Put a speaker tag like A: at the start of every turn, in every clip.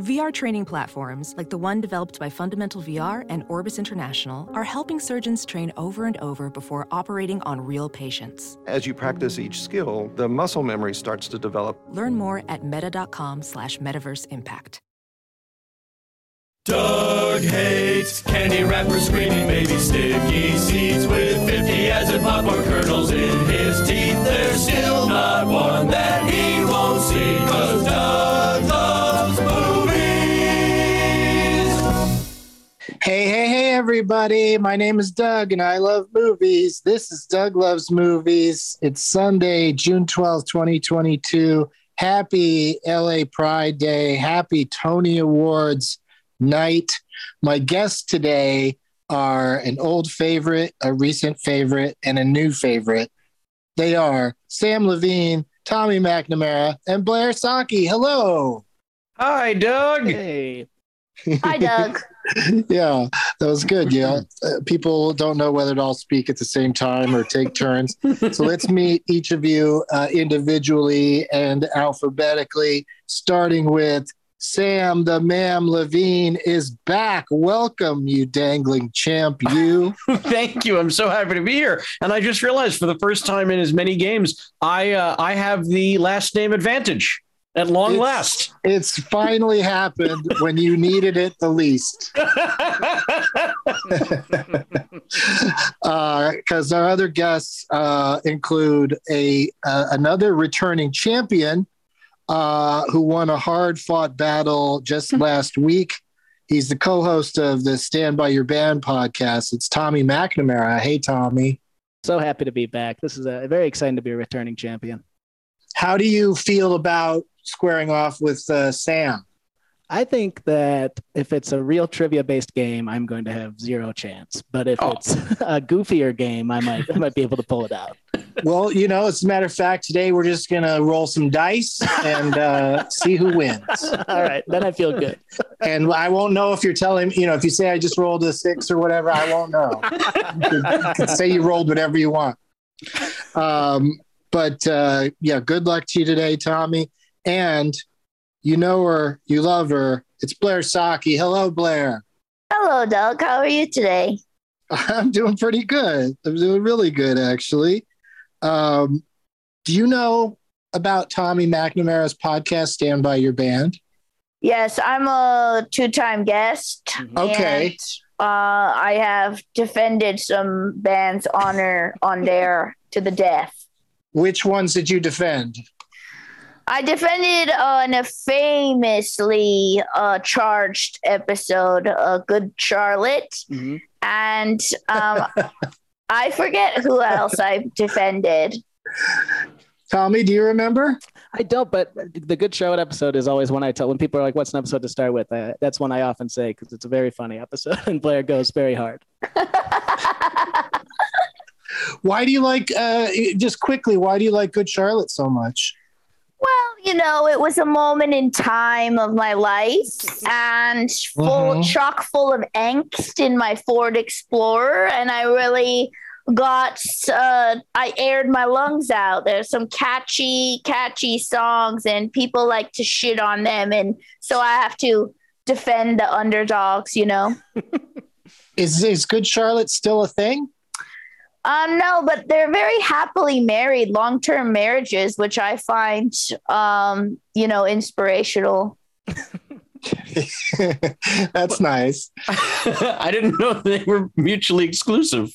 A: VR training platforms, like the one developed by Fundamental VR and Orbis International, are helping surgeons train over and over before operating on real patients.
B: As you practice each skill, the muscle memory starts to develop.
A: Learn more at meta.com slash metaverse impact.
C: Doug hates candy wrappers, screaming baby sticky seeds with 50 acid popcorn kernels in his teeth. There's still not one that he won't see,
D: Hey, hey, hey, everybody. My name is Doug and I love movies. This is Doug Loves Movies. It's Sunday, June 12th, 2022. Happy LA Pride Day. Happy Tony Awards night. My guests today are an old favorite, a recent favorite, and a new favorite. They are Sam Levine, Tommy McNamara, and Blair Socci. Hello.
E: Hi, Doug.
F: Hey.
G: Hi, Doug.
D: yeah, that was good. Yeah. Uh, people don't know whether to all speak at the same time or take turns. So let's meet each of you uh, individually and alphabetically, starting with Sam the Mam Levine is back. Welcome, you dangling champ. You.
E: Thank you. I'm so happy to be here. And I just realized for the first time in as many games, I uh, I have the last name advantage at long
D: It's-
E: last.
D: It's finally happened when you needed it the least. Because our other guests uh, include a uh, another returning champion uh, who won a hard fought battle just last week. He's the co-host of the Stand by Your Band podcast. It's Tommy McNamara. Hey, Tommy.
F: So happy to be back. This is a very exciting to be a returning champion.
D: How do you feel about squaring off with uh, Sam?
F: I think that if it's a real trivia based game, I'm going to have zero chance. But if
E: Oh.
F: it's a goofier game, I might I might be able to pull it out.
D: Well, you know, as a matter of fact, today we're just going to roll some dice and uh, see who wins.
F: All right, then I feel good.
D: And I won't know if you're telling, you know, if you say I just rolled a six or whatever, I won't know. You can, you can say you rolled whatever you want. Um, but uh, yeah, good luck to you today, Tommy. And you know her, you love her. It's Blair Socci. Hello, Blair.
G: Hello, Doug. How are you today?
D: I'm doing pretty good. I'm doing really good, actually. Um, do you know about Tommy McNamara's podcast, Stand By Your Band?
G: Yes, I'm a two-time guest.
D: Okay.
G: and, uh, I have defended some band's honor on there to the death.
D: Which ones did you defend?
G: I defended uh, in a famously uh, charged episode, uh, "Good Charlotte,"
F: Mhm.
G: and um, I forget who else I defended.
D: Tommy, do you remember?
F: I don't, but the Good Charlotte episode is always one I tell when people are like, "What's an episode to start with?" Uh, that's one I often say because it's a very funny episode, and Blair goes very hard.
D: Why do you like, uh, just quickly, why do you like Good Charlotte so much?
G: Well, you know, it was a moment in time of my life and full
D: Mhm.
G: chock full of angst in my Ford Explorer, and I really got uh I aired my lungs out. There's some catchy, catchy songs and people like to shit on them and so I have to defend the underdogs, you know.
D: Is, is Good Charlotte still a thing?
G: Um, no, but they're very happily married, long term marriages, which I find, um, you know, inspirational.
D: That's nice.
E: I didn't know they were mutually exclusive.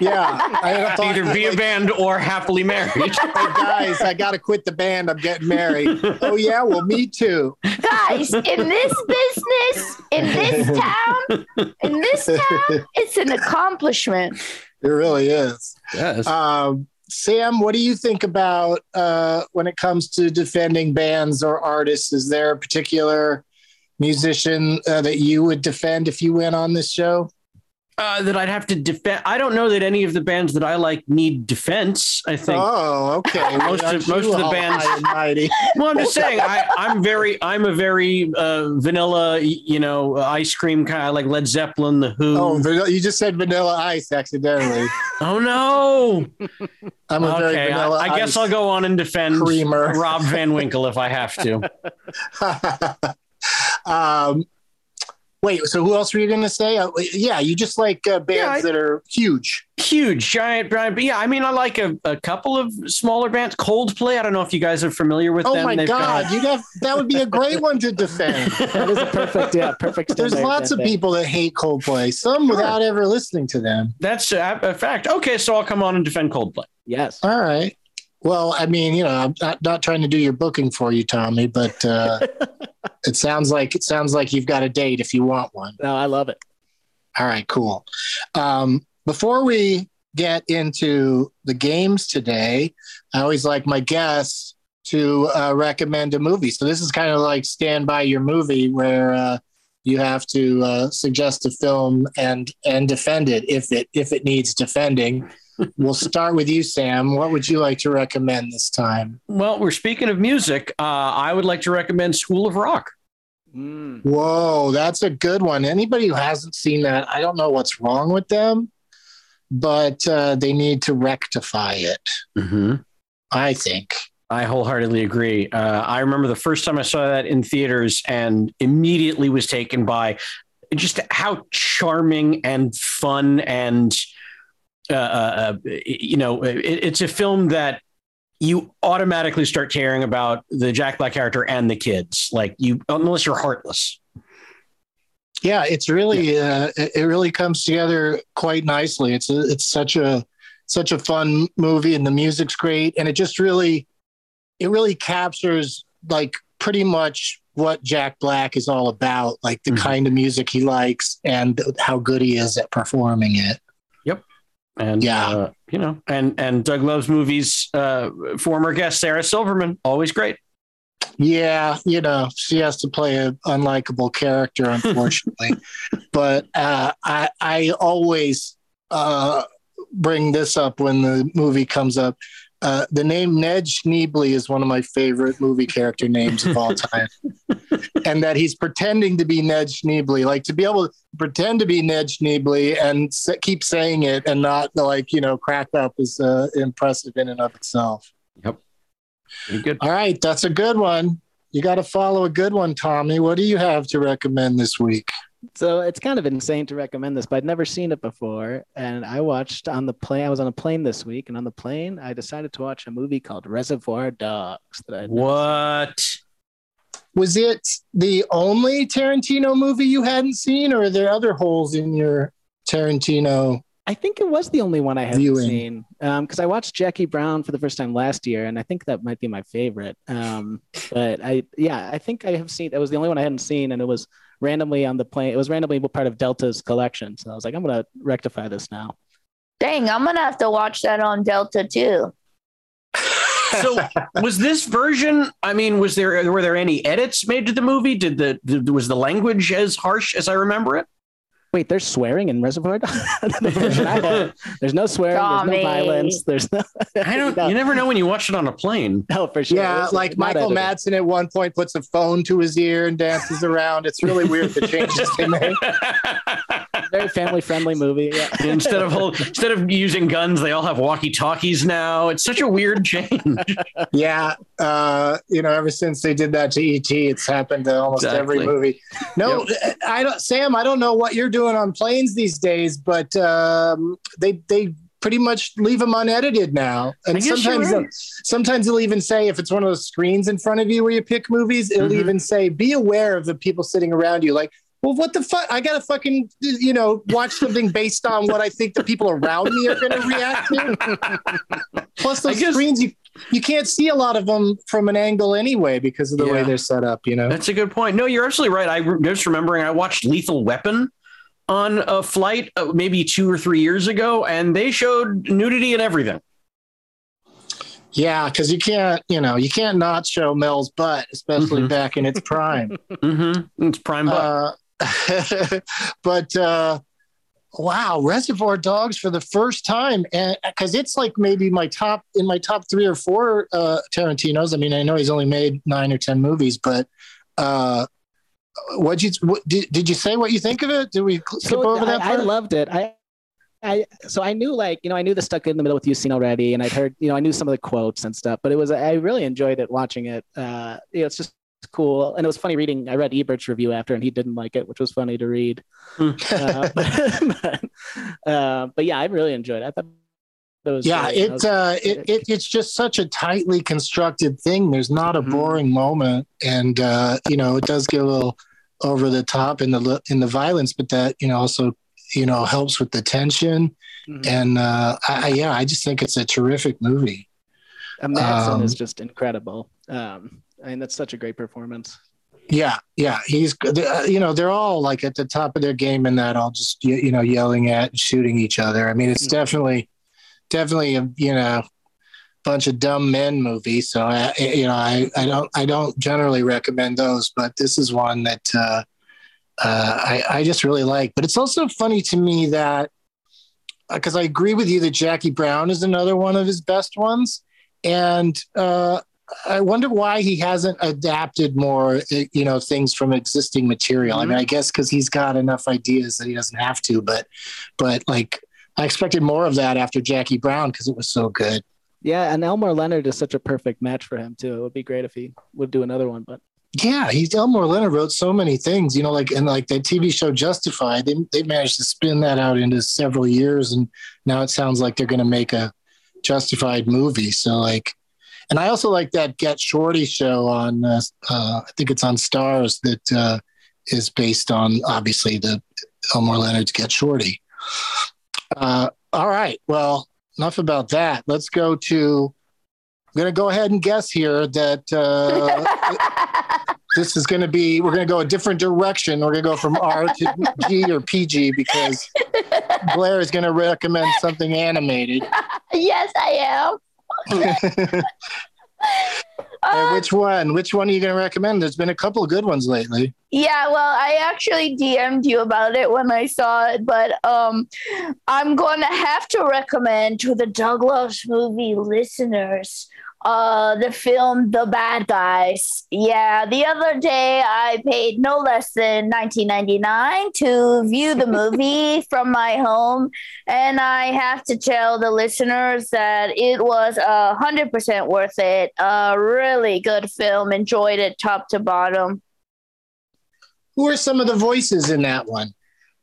D: Yeah. I thought,
E: Either be a band or happily married.
D: Hey guys, I got to quit the band. I'm getting married. Oh, yeah. Well, me too.
G: Guys, in this business, in this town, in this town, it's an accomplishment.
D: It really is.
E: yes.
D: Um, Sam, what do you think about uh, when it comes to defending bands or artists? Is there a particular musician uh, that you would defend if you went on this show?
E: Uh, that I'd have to defend. I don't know that any of the bands that I like need defense. I think.
D: Oh, okay.
E: most of most of the bands. well, I'm just saying. I, I'm very. I'm a very uh, vanilla. You know, ice cream kind of like Led Zeppelin, the Who.
D: Oh, you just said Vanilla Ice accidentally.
E: oh no.
D: I'm a very
E: okay,
D: vanilla.
E: I, I guess I'll go on and defend
D: creamer.
E: Rob Van Winkle if I have to.
D: um, wait, so who else were you going to say? Uh, yeah, you just like uh, bands
E: Yeah, I-
D: that are huge.
E: Huge, giant, giant. But yeah, I mean, I like a, a couple of smaller bands. Coldplay. I don't know if you guys are familiar with
D: Oh
E: them.
D: my
E: They've
D: God,
E: got-
D: you have that would be a great one to defend.
F: That is a perfect, yeah, perfect.
D: There's
F: standard
D: lots of
F: band.
D: people that hate Coldplay, some without ever listening to them.
E: That's a, a fact. Okay, so I'll come on and defend Coldplay.
F: Yes.
D: All right. Well, I mean, you know, I'm not, not trying to do your booking for you, Tommy, but uh, it sounds like it sounds like you've got a date if you want one.
F: No, I love it.
D: All right, cool. Um, before we get into the games today, I always like my guests to uh, recommend a movie. So this is kind of like Stand by Your movie, where uh, you have to uh, suggest a film and and defend it if it if it needs defending. We'll start with you, Sam. What would you like to recommend this time?
E: Well, we're speaking of music. Uh, I would like to recommend School of Rock.
F: Mm.
D: Whoa, that's a good one. Anybody who hasn't seen that, I don't know what's wrong with them, but uh, they need to rectify it.
E: Mm-hmm.
D: I think.
E: I wholeheartedly agree. Uh, I remember the first time I saw that in theaters and immediately was taken by just how charming and fun and uh, uh, uh, you know it, it's a film that you automatically start caring about the Jack Black character and the kids. Like you, unless you're heartless.
D: Yeah, it's really uh, it really comes together quite nicely. It's a, it's such a such a fun movie, and the music's great, and it just really it really captures like pretty much what Jack Black is all about, like the
E: Mhm.
D: kind of music he likes and how good he is at performing it.
E: And
D: Yeah.
E: uh, you know, and and Doug loves movies. Uh, former guest Sarah Silverman, always great.
D: Yeah, you know, she has to play an unlikable character, unfortunately. but uh, I I always uh, bring this up when the movie comes up. Uh, the name Ned Schneebly is one of my favorite movie character names of all time, and that he's pretending to be Ned Schneebly, like to be able to pretend to be Ned Schneebly and s- keep saying it and not like you know crack up is uh, impressive in and of itself.
E: Pretty good.
D: All right, that's a good one. You got to follow a good one, Tommy. What do you have to recommend this week?
F: So it's kind of insane to recommend this, but I'd never seen it before. And I watched on the plane. I was on a plane this week, and on the plane, I decided to watch a movie called Reservoir Dogs. That I'd never
E: What?
D: Was it the only Tarantino movie you hadn't seen, or are there other holes in your Tarantino?
F: I think it was the only one I hadn't
D: Viewing.
F: seen because I watched Jackie Brown for the first time last year, and I think that might be my favorite. Um, but I, yeah, I think I have seen. That was the only one I hadn't seen, and it was randomly on the plane. It was randomly part of Delta's collection, so I was like, I'm gonna rectify this now.
G: Dang, I'm gonna have to watch that on Delta too.
E: So was this version? I mean, was there were there any edits made to the movie? Did the did, was the language as harsh as I remember it?
F: Wait, there's swearing in Reservoir Dogs. the version I had, there's no swearing.
G: Tommy.
F: There's no violence. There's no.
E: I don't.
F: no,
E: You never know when you watch it on a plane.
F: no, for sure.
D: Yeah,
F: It's
D: like
F: not
D: Michael
F: edited.
D: Madsen at one point puts a phone to his ear and dances around. It's really weird the changes they make.
F: Very family friendly movie. Yeah.
E: instead of whole, instead of using guns, they all have walkie talkies now. It's such a weird change.
D: Yeah, uh, you know, ever since they did that to ET, it's happened to almost every movie. No, I don't, Sam. I don't know what you're doing on planes these days, but um, they they pretty much leave them unedited now. And
E: you're
D: sometimes
E: right.
D: they'll, sometimes they'll even say if it's one of those screens in front of you where you pick movies, it'll
E: Mhm.
D: even say be aware of the people sitting around you. Like, well, what the fuck? I gotta fucking you know watch something based on what I think the people around me are going to react to. Plus, those
E: guess-
D: screens you you can't see a lot of them from an angle anyway because of the way they're set up. You know.
E: That's a good point. No, you're absolutely right. I re- just remembering I watched Lethal Weapon on a flight uh, maybe two or three years ago, and they showed nudity and everything.
D: Yeah, because you can't, you know, you can't not show Mel's butt, especially
E: Mhm.
D: back in its prime.
E: Mm-hmm. It's prime butt.
D: uh, but uh, wow, Reservoir Dogs for the first time, and because it's like maybe my top in my top three or four uh, Tarantino's. I mean, I know he's only made nine or ten movies, but uh, what you what, did, did you say what you think of it? Did we skip
F: so
D: over that?
F: I, I loved it. I, I, so I knew like, you know, I knew the stuck in the middle with you scene already. And I'd heard, you know, I knew some of the quotes and stuff, but it was, I really enjoyed it watching it. Uh, you know, it's just cool. And it was funny reading, I read Ebert's review after and he didn't like it, which was funny to read.
E: Hmm.
F: uh, but, uh, but yeah, I really enjoyed it. I thought it was,
D: yeah. It,
F: was-
D: uh, it, it it's just such a tightly constructed thing. There's not a
F: Mhm.
D: boring moment, and uh, you know it does get a little over the top in the in the violence, but that you know also you know helps with the tension.
F: Mhm.
D: And uh, I, I- yeah, I just think it's a terrific movie.
F: And Madsen
D: um,
F: is just incredible. Um, I mean, that's such a great performance.
D: Yeah, yeah, he's uh, you know they're all like at the top of their game in that all just you, you know yelling at shooting each other. I mean, it's
F: Mhm.
D: definitely definitely a you know bunch of dumb men movie. So I you know I I don't I don't generally recommend those, but this is one that uh, uh, I I just really like. But it's also funny to me that because I agree with you that Jackie Brown is another one of his best ones, and uh, I wonder why he hasn't adapted more, uh, you know, things from existing material. I mean, I guess because he's got enough ideas that he doesn't have to. But, but like, I expected more of that after Jackie Brown because it was so good.
F: Yeah, and Elmore Leonard is such a perfect match for him too. It would be great if he would do another one, but
D: Yeah, he's Elmore Leonard wrote so many things, you know, like and like that TV show Justified. They they managed to spin that out into several years, and now it sounds like they're going to make a Justified movie. So like, and I also like that Get Shorty show on uh, uh, I think it's on Starz that uh, is based on obviously the Elmore Leonard's Get Shorty. Uh, all right, well, enough about that. Let's go to. I'm going to go ahead and guess here that. Uh, this is going to be we're going to go a different direction we're going to go from r to g or pg because blair is going to recommend something animated
G: yes, I am.
D: Uh, which one? Which one are you going to recommend? There's been a couple good ones lately.
G: Yeah, well, I actually DM'd you about it when I saw it, but um, I'm going to have to recommend to the Douglas movie listeners uh the film The Bad Guys. Yeah, the other day I paid no less than 19.99 to view the movie from my home, and I have to tell the listeners that it was a hundred percent worth it. A really good film. Enjoyed it top to bottom.
D: who are some of the voices in that one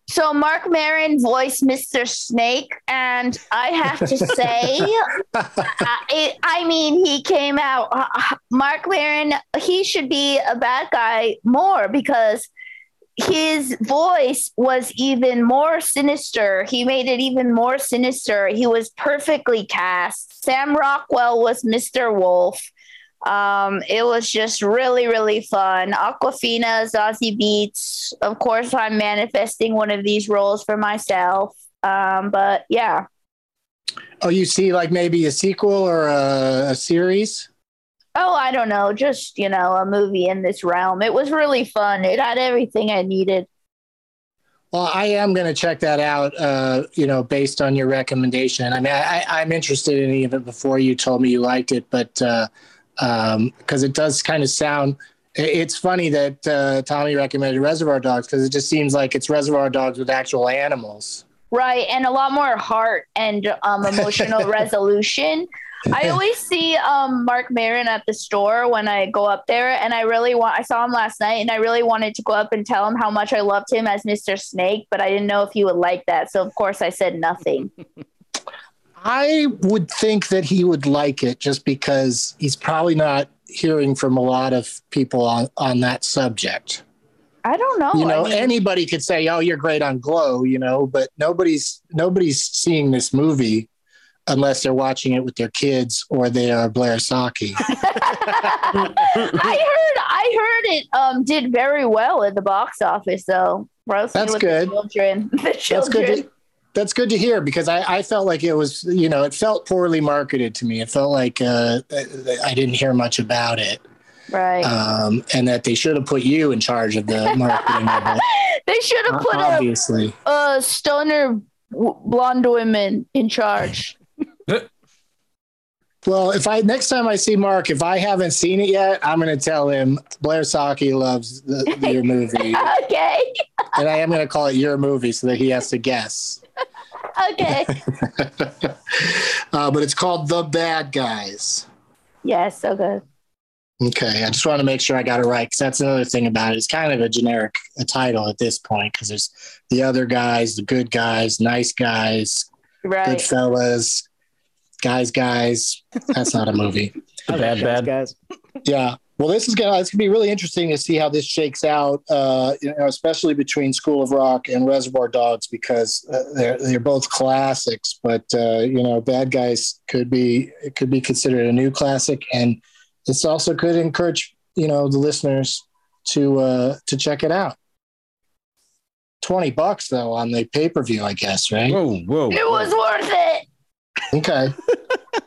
G: So Marc Maron voiced Mr. Snake, and I have to say, I, I mean, he came out. Uh, Marc Maron, he should be a bad guy more because his voice was even more sinister. He made it even more sinister. He was perfectly cast. Sam Rockwell was Mr. Wolf. Um, it was just really, really fun. Awkwafina, Zazie Beetz. Of course, I'm manifesting one of these roles for myself. Um, but yeah.
D: oh you see like maybe a sequel or a, a series
G: Oh, I don't know. Just, you know, a movie in this realm. It was really fun. It had everything I needed.
D: Well, I am going to check that out. Uh, you know, based on your recommendation. I mean, I, I'm interested in it even before you told me you liked it, but because um, it does kind of sound. It's funny that uh, Tommy recommended Reservoir Dogs because it just seems like it's Reservoir Dogs with actual animals.
G: Right. And a lot more heart and um, emotional resolution. I always see um, Marc Maron at the store when I go up there, and I really want. I saw him last night, and I really wanted to go up and tell him how much I loved him as Mr. Snake, but I didn't know if he would like that. So of course I said nothing.
D: I would think that he would like it just because he's probably not hearing from a lot of people on, on that subject.
G: I don't know.
D: you know,
G: I mean,
D: anybody could say, "Oh, you're great on Glow," you know, but nobody's nobody's seeing this movie unless they're watching it with their kids or they are Blair Socci.
G: I heard. I heard it um, did very well at the box office, though. Roasting
D: That's
G: with
D: good.
G: The children. The
D: That's
G: children.
D: good. That's good to hear because I, I felt like it was, you know, it felt poorly marketed to me. It felt like uh, I didn't hear much about it.
G: Right.
D: Um, and that they should have put you in charge of the marketing of
G: they should have put a,
D: Obviously.
G: a stoner w- blonde woman in charge.
D: Well, if I next time I see Marc, if I haven't seen it yet, I'm going to tell him Blair Socci loves the, your movie,
G: okay.
D: and I am going to call it your movie so that he has to guess.
G: Okay.
D: uh, but it's called The Bad Guys.
G: yes. So good.
D: Okay, I just want to make sure I got it right because that's another thing about it. It's kind of a generic a title at this point because there's the other guys, the good guys, nice guys, good fellas, guys, guys. That's not a movie.
E: The Bad, bad.
F: guys.
D: Yeah. Well, this is gonna it's gonna be really interesting to see how this shakes out, uh, you know, especially between School of Rock and Reservoir Dogs because uh, they're they're both classics. But uh, you know, Bad Guys could be it could be considered a new classic, and this also could encourage you know the listeners to uh, to check it out. Twenty bucks though on the pay per view, I guess, right?
E: Whoa, whoa.
G: It was worth it.
D: Okay.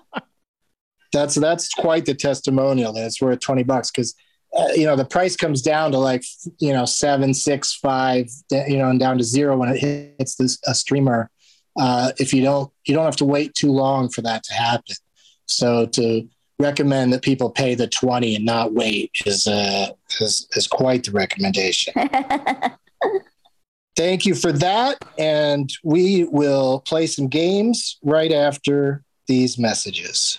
D: that's that's quite the testimonial that it's worth 20 bucks because uh, you know the price comes down to like you know seven six five you know and down to zero when it hits this a streamer uh, if you don't you don't have to wait too long for that to happen. So to recommend that people pay the 20 and not wait is uh is, is quite the recommendation. Thank you for that and we will play some games right after these messages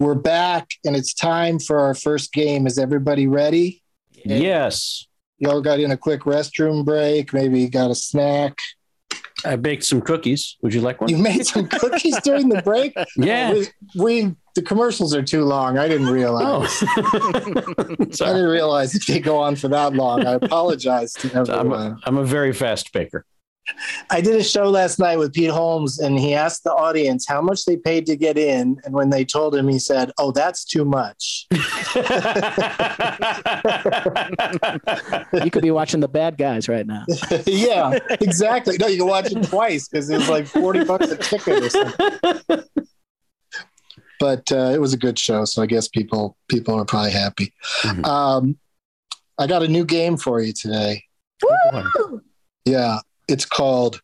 D: We're back and it's time for our first game. Is everybody ready?
E: Yes.
D: Y'all got in a quick restroom break, maybe you got a snack.
E: I baked some cookies. Would you like one?
D: You made some cookies during the break?
E: Yeah.
D: Oh, we, we the commercials are too long. I didn't realize.
E: Oh.
D: I didn't realize if they go on for that long. I apologize to
E: I'm
D: everyone.
E: a, I'm a very fast baker.
D: I did a show last night with Pete Holmes, and he asked the audience how much they paid to get in. And when they told him, he said, "Oh, that's too much."
F: You could be watching the bad guys right now.
D: yeah, exactly. No, you can watch it twice because it was like forty bucks a ticket or something. But uh, it was a good show, so I guess people people are probably happy.
E: Mhm.
D: Um, I got a new game for you today.
G: Woo!
D: Yeah, it's called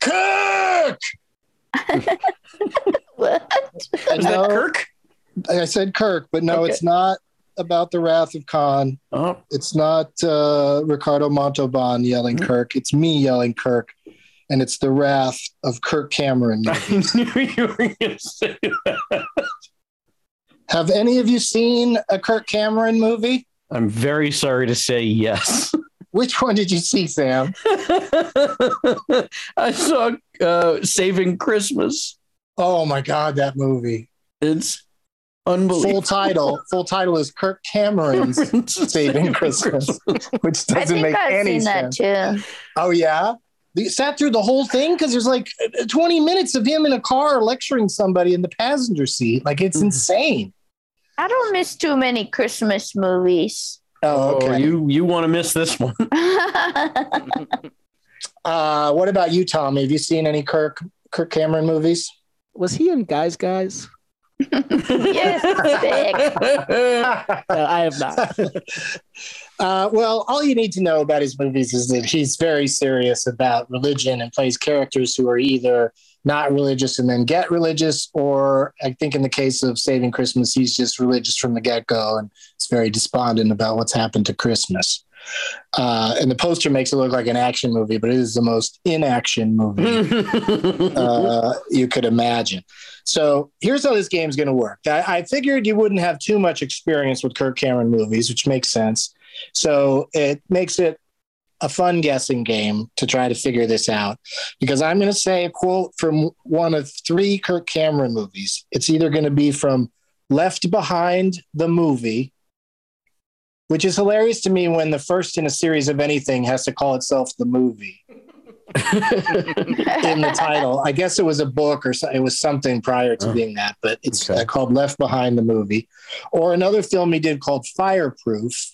D: Kirk.
G: What?
D: I
E: Is that Kirk?
D: I said Kirk, but no,
E: Okay.
D: it's not about the Wrath of Khan.
E: Oh,
D: It's not uh, Ricardo Montalban yelling
E: Mm.
D: Kirk. It's me yelling Kirk, and it's the wrath of Kirk Cameron.
E: I knew you were going to say that.
D: Have any of you seen a Kirk Cameron movie?
E: I'm very sorry to say yes.
D: Which one did you see, Sam?
E: I saw uh, Saving Christmas.
D: Oh my God, that movie!
E: It's unbelievable.
D: Full title. Full title is Kirk Cameron's Saving Christmas, which doesn't
G: think
D: make
G: I've
D: any
G: seen that
D: sense.
G: too.
D: Oh yeah, you sat through the whole thing because there's like 20 minutes of him in a car lecturing somebody in the passenger seat. Like it's
E: Mhm.
D: insane.
G: I don't miss too many Christmas movies.
D: Oh,
E: Oh,
D: okay.
E: you you want to miss this one?
D: Uh, what about you, Tommy? Have you seen any Kirk Kirk Cameron movies?
F: Was he in Guys Guys?
G: yes, sick.
F: Uh, I have not.
D: Uh, well, all you need to know about his movies is that he's very serious about religion and plays characters who are either not religious and then get religious, or I think in the case of Saving Christmas, he's just religious from the get go and is very despondent about what's happened to Christmas. Uh, and the poster makes it look like an action movie, but it is the most inaction movie uh, you could imagine. So here's how this game's going to work. I, I figured you wouldn't have too much experience with Kirk Cameron movies, which makes sense. So it makes it a fun guessing game to try to figure this out because I'm going to say a quote from one of three Kirk Cameron movies. It's either going to be from Left Behind the movie, which is hilarious to me when the first in a series of anything has to call itself the movie in the title. I guess it was a book or so, it was something prior to
E: Oh.
D: being that, but it's
E: Okay.
D: uh, called Left Behind the movie, or another film he did called Fireproof,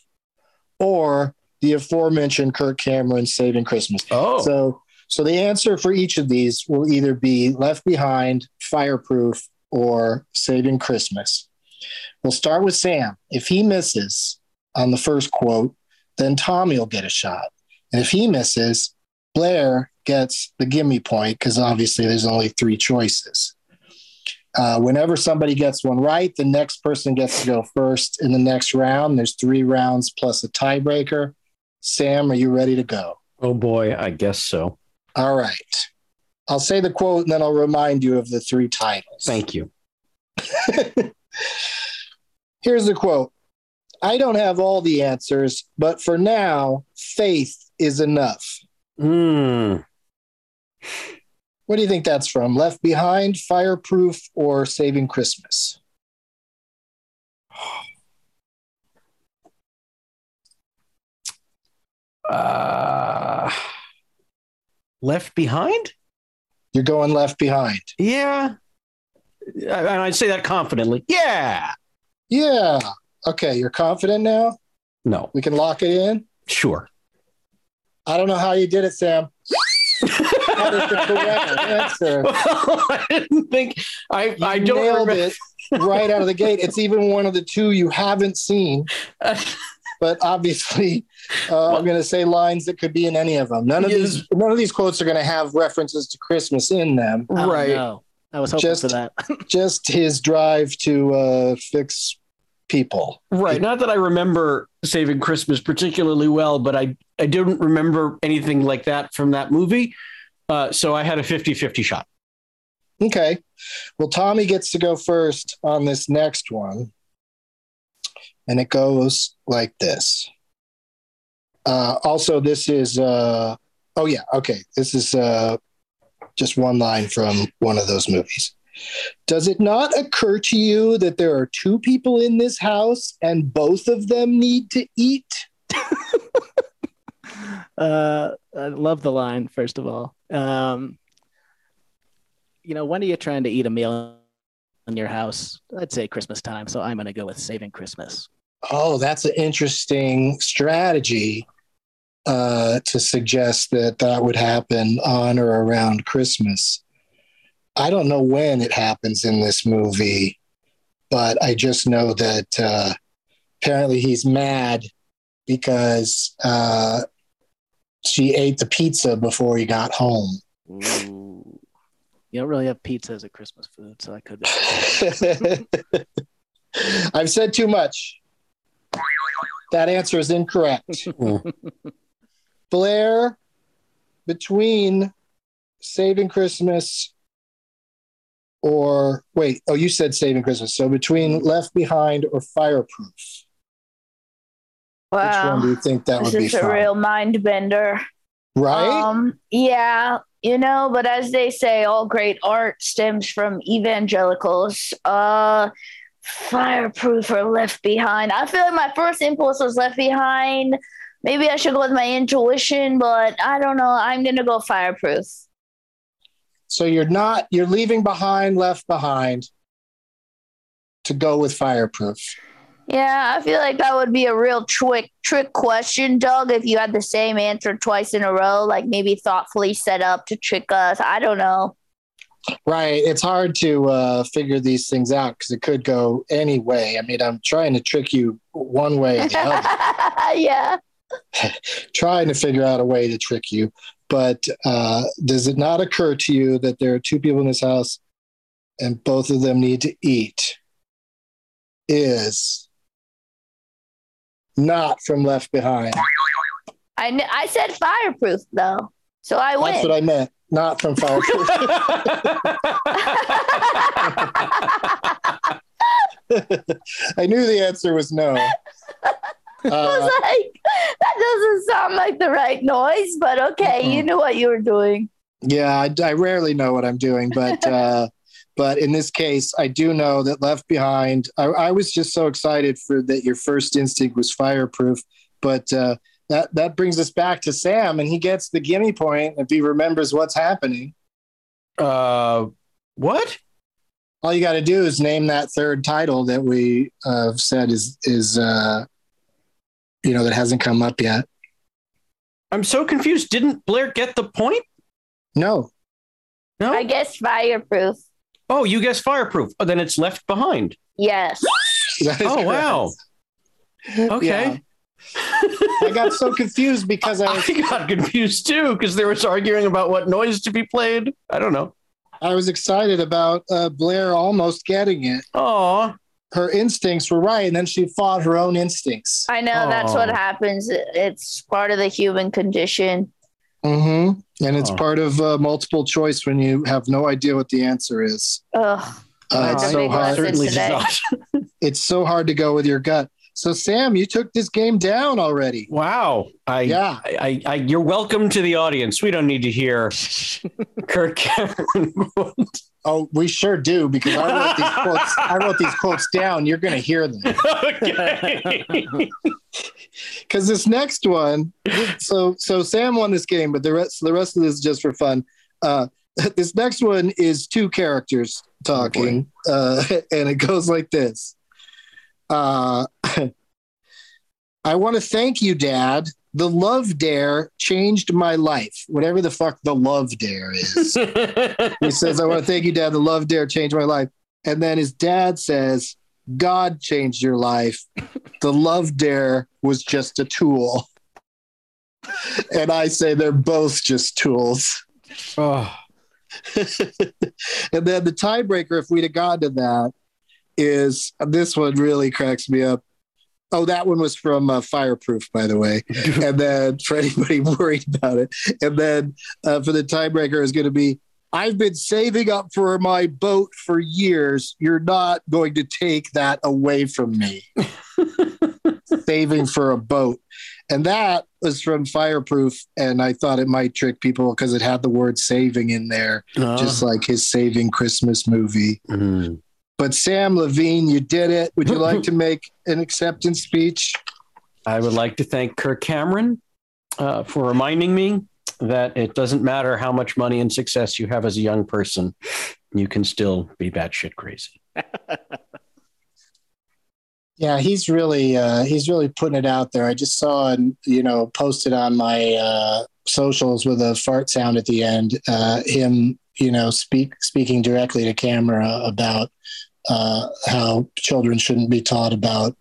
D: or the aforementioned Kirk Cameron Saving Christmas.
E: Oh,
D: So, so the answer for each of these will either be Left Behind, Fireproof, or Saving Christmas. We'll start with Sam. If he misses on the first quote, then Tommy will get a shot. And if he misses, Blair gets the gimme point because obviously there's only three choices. Uh, whenever somebody gets one right, the next person gets to go first in the next round. There's three rounds plus a tiebreaker. Sam, are you ready to go?
E: oh boy, I guess so.
D: All right. I'll say the quote and then I'll remind you of the three titles.
E: Thank you.
D: Here's the quote I don't have all the answers, but for now, faith is enough.
E: Hmm.
D: What do you think that's from? Left Behind, Fireproof, or Saving Christmas?
E: Uh, left behind?
D: You're going Left Behind.
E: Yeah. And I'd say that confidently. Yeah.
D: Yeah. Okay. You're confident now?
E: No.
D: We can lock it in?
E: Sure.
D: I don't know how you did it, Sam. That is the correct answer.
E: Well, I didn't think I. I don't
D: nailed
E: remember.
D: it right out of the gate. It's even one of the two you haven't seen, but obviously, uh, I'm going to say lines that could be in any of them. None of
E: Yes.
D: these, none of these quotes are going to have references to Christmas in them.
F: Oh,
E: right.
F: no. I was hoping
D: Just-
F: for that.
D: Just his drive to uh, fix people.
E: Right. Not that I remember Saving Christmas particularly well, but I, I didn't remember anything like that from that movie. Uh, so I had a 50 50 shot.
D: Okay. Well, Tommy gets to go first on this next one. And it goes like this. Uh, also, this is, uh, oh, yeah. Okay. This is uh, just one line from one of those movies. Does it not occur to you that there are two people in this house and both of them need to eat?
F: Uh, I love the line, first of all. Um, you know, when are you trying to eat a meal in your house? I'd say Christmas time. So I'm going to go with saving Christmas.
D: Oh, that's an interesting strategy uh, to suggest that that would happen on or around Christmas. I don't know when it happens in this movie, but I just know that uh, apparently he's mad because uh, she ate the pizza before he got home.
F: Ooh. You don't really have pizza as a Christmas food, so I could.
D: I've said too much. That answer is incorrect. Blair, between Saving Christmas or wait, oh, you said Saving Christmas. So between Left Behind or Fireproof, which one do
G: Wow.
D: you think that
G: This
D: would be
G: is a
D: from?
G: real mind bender.
D: right?
G: Um, yeah, you know, but as they say, all great art stems from evangelicals. Uh, fireproof or left behind. I feel like my first impulse was left behind. Maybe I should go with my intuition, but I don't know. I'm gonna go fireproof.
D: so you're not you're leaving behind Left Behind to go with Fireproof.
G: Yeah, I feel like that would be a real trick trick question, Doug, if you had the same answer twice in a row, like maybe thoughtfully set up to trick us. I don't know.
D: Right. It's hard to uh, figure these things out because it could go any way. I mean, I'm trying to trick you one way or the other,
G: yeah.
D: trying to figure out a way to trick you. But uh, does it not occur to you that there are two people in this house and both of them need to eat? Is not from Left Behind.
G: I kn- I said fireproof though. So I win.
D: That's what I meant. Not from Fireproof. I knew the answer was no.
G: I
D: Uh,
G: was like, that doesn't sound like the right noise, but okay, you knew what you were doing.
D: Yeah, I, I rarely know what I'm doing, but uh, but in this case, I do know that Left Behind. I, I was just so excited for that. Your first instinct was fireproof, but uh, that that brings us back to Sam, and he gets the gimme point if he remembers what's happening.
E: Uh, what?
D: All you got to do is name that third title that we uh, said is is uh, you know that hasn't come up yet.
E: I'm so confused. Didn't Blair get the point?
D: No,
E: No.
G: I guess fireproof.
E: oh, you guessed fireproof. Oh, then it's left behind.
G: Yes.
D: That is
E: Oh, wow.
D: correct.
E: Okay.
D: I got so confused because I was
E: I got confused too because there was arguing about what noise to be played. I don't know.
D: I was excited about uh, Blair almost getting it.
E: Oh,
D: Her instincts were right, and then she fought her own instincts.
G: I know that's what happens. It's part of the human condition.
D: hmm And it's
E: Oh.
D: part of uh, multiple choice when you have no idea what the answer is.
G: Ugh.
D: Uh, it's so hard.
E: certainly not.
D: It's so hard to go with your gut. So Sam, you took this game down already.
E: Wow. I,
D: Yeah.
E: I, I, I, you're welcome to the audience. We don't need to hear Kirk Cameron.
D: Oh, we sure do because I wrote these quotes. I wrote these quotes down. You're going to hear them
E: okay.
D: because this next one. So so Sam won this game, but the rest the rest of this is just for fun. Uh, this next one is two characters talking, uh, and it goes like this. Uh, I want to thank you, Dad. The love dare changed my life. Whatever the fuck the love dare is. he says, I want to thank you, Dad. The love dare changed my life. And then his dad says, God changed your life. The love dare was just a tool. And I say they're both just tools.
E: oh,
D: and then the tiebreaker, if we'd have gotten to that, is this one really cracks me up. Oh, that one was from uh, Fireproof, by the way. and then for anybody worried about it, and then uh, for the tiebreaker is going to be I've been saving up for my boat for years. You're not going to take that away from me. saving for a boat. And that was from Fireproof. And I thought it might trick people because it had the word saving in there, just like his Saving Christmas movie.
E: Mm.
D: But Sam Levine, you did it. Would you like to make an acceptance speech?
E: I would like to thank Kirk Cameron uh, for reminding me that it doesn't matter how much money and success you have as a young person, you can still be batshit crazy.
D: Yeah, he's really uh, he's really putting it out there. I just saw and you know posted on my uh, socials with a fart sound at the end. Uh, him, you know, speak speaking directly to camera about uh, how children shouldn't be taught about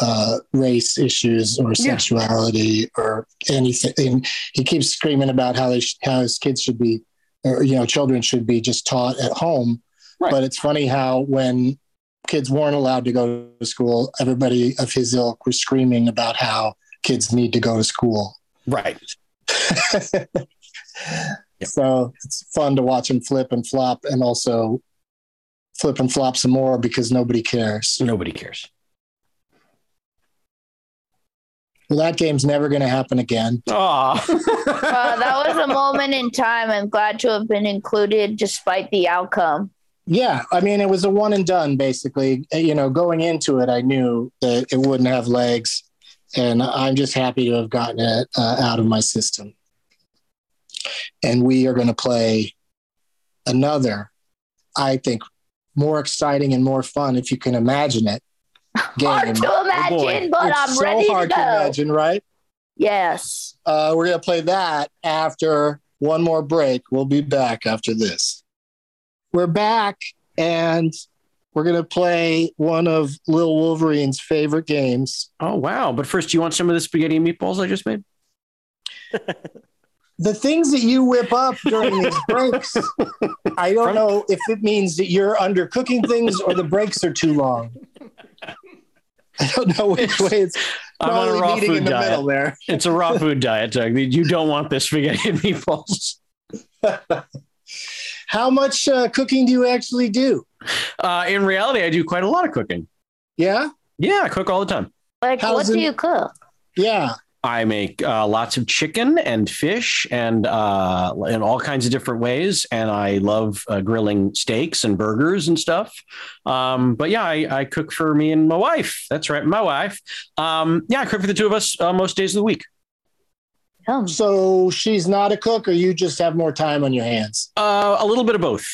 D: uh, race issues or sexuality or anything. And he keeps screaming about how they sh- how his kids should be, or you know, children should be just taught at home.
E: Right.
D: But it's funny how when kids weren't allowed to go to school, everybody of his ilk was screaming about how kids need to go to school.
E: Right.
D: So it's fun to watch him flip and flop and also flip and flop some more because nobody cares.
E: Nobody cares.
D: Well, that game's never going to happen again.
E: Aw.
G: Uh, that was a moment in time. I'm glad to have been included despite the outcome.
D: Yeah, I mean, it was a one and done basically. Uh, You know, going into it, I knew that it wouldn't have legs, and I'm just happy to have gotten it uh, out of my system. And we are going to play another, I think, more exciting and more fun, if you can imagine it.
G: Hard
D: Game.
G: to imagine, but
D: It's
G: I'm
D: so
G: ready
D: hard
G: to
D: to, imagine, right?
G: Yes.
D: Uh, we're going to play that after one more break. We'll be back after this. We're back, and we're going to play one of Lil Wolverine's favorite games.
E: Oh, wow. But first, do you want some of the spaghetti and meatballs I just made?
D: The things that you whip up during these breaks, I don't know if it means that you're undercooking things or the breaks are too long. I don't know which way it's
E: I'm on a raw food
D: in the
E: diet.
D: middle there.
E: It's a raw food diet, Doug. You don't want this spaghetti and meatballs.
D: How much uh, cooking do you actually do?
E: Uh, in reality, I do quite a lot of cooking.
D: Yeah?
E: Yeah, I cook all the time.
G: Like,
D: How's
G: what do
D: it-
G: you cook?
D: Yeah.
E: I make uh, lots of chicken and fish and uh, in all kinds of different ways. And I love uh, grilling steaks and burgers and stuff. Um, but yeah, I, I, cook for me and my wife. That's right, my wife. Um, yeah, I cook for the two of us uh, most days of the week.
D: So she's not a cook, or you just have more time on your hands?
E: Uh, a little bit of both.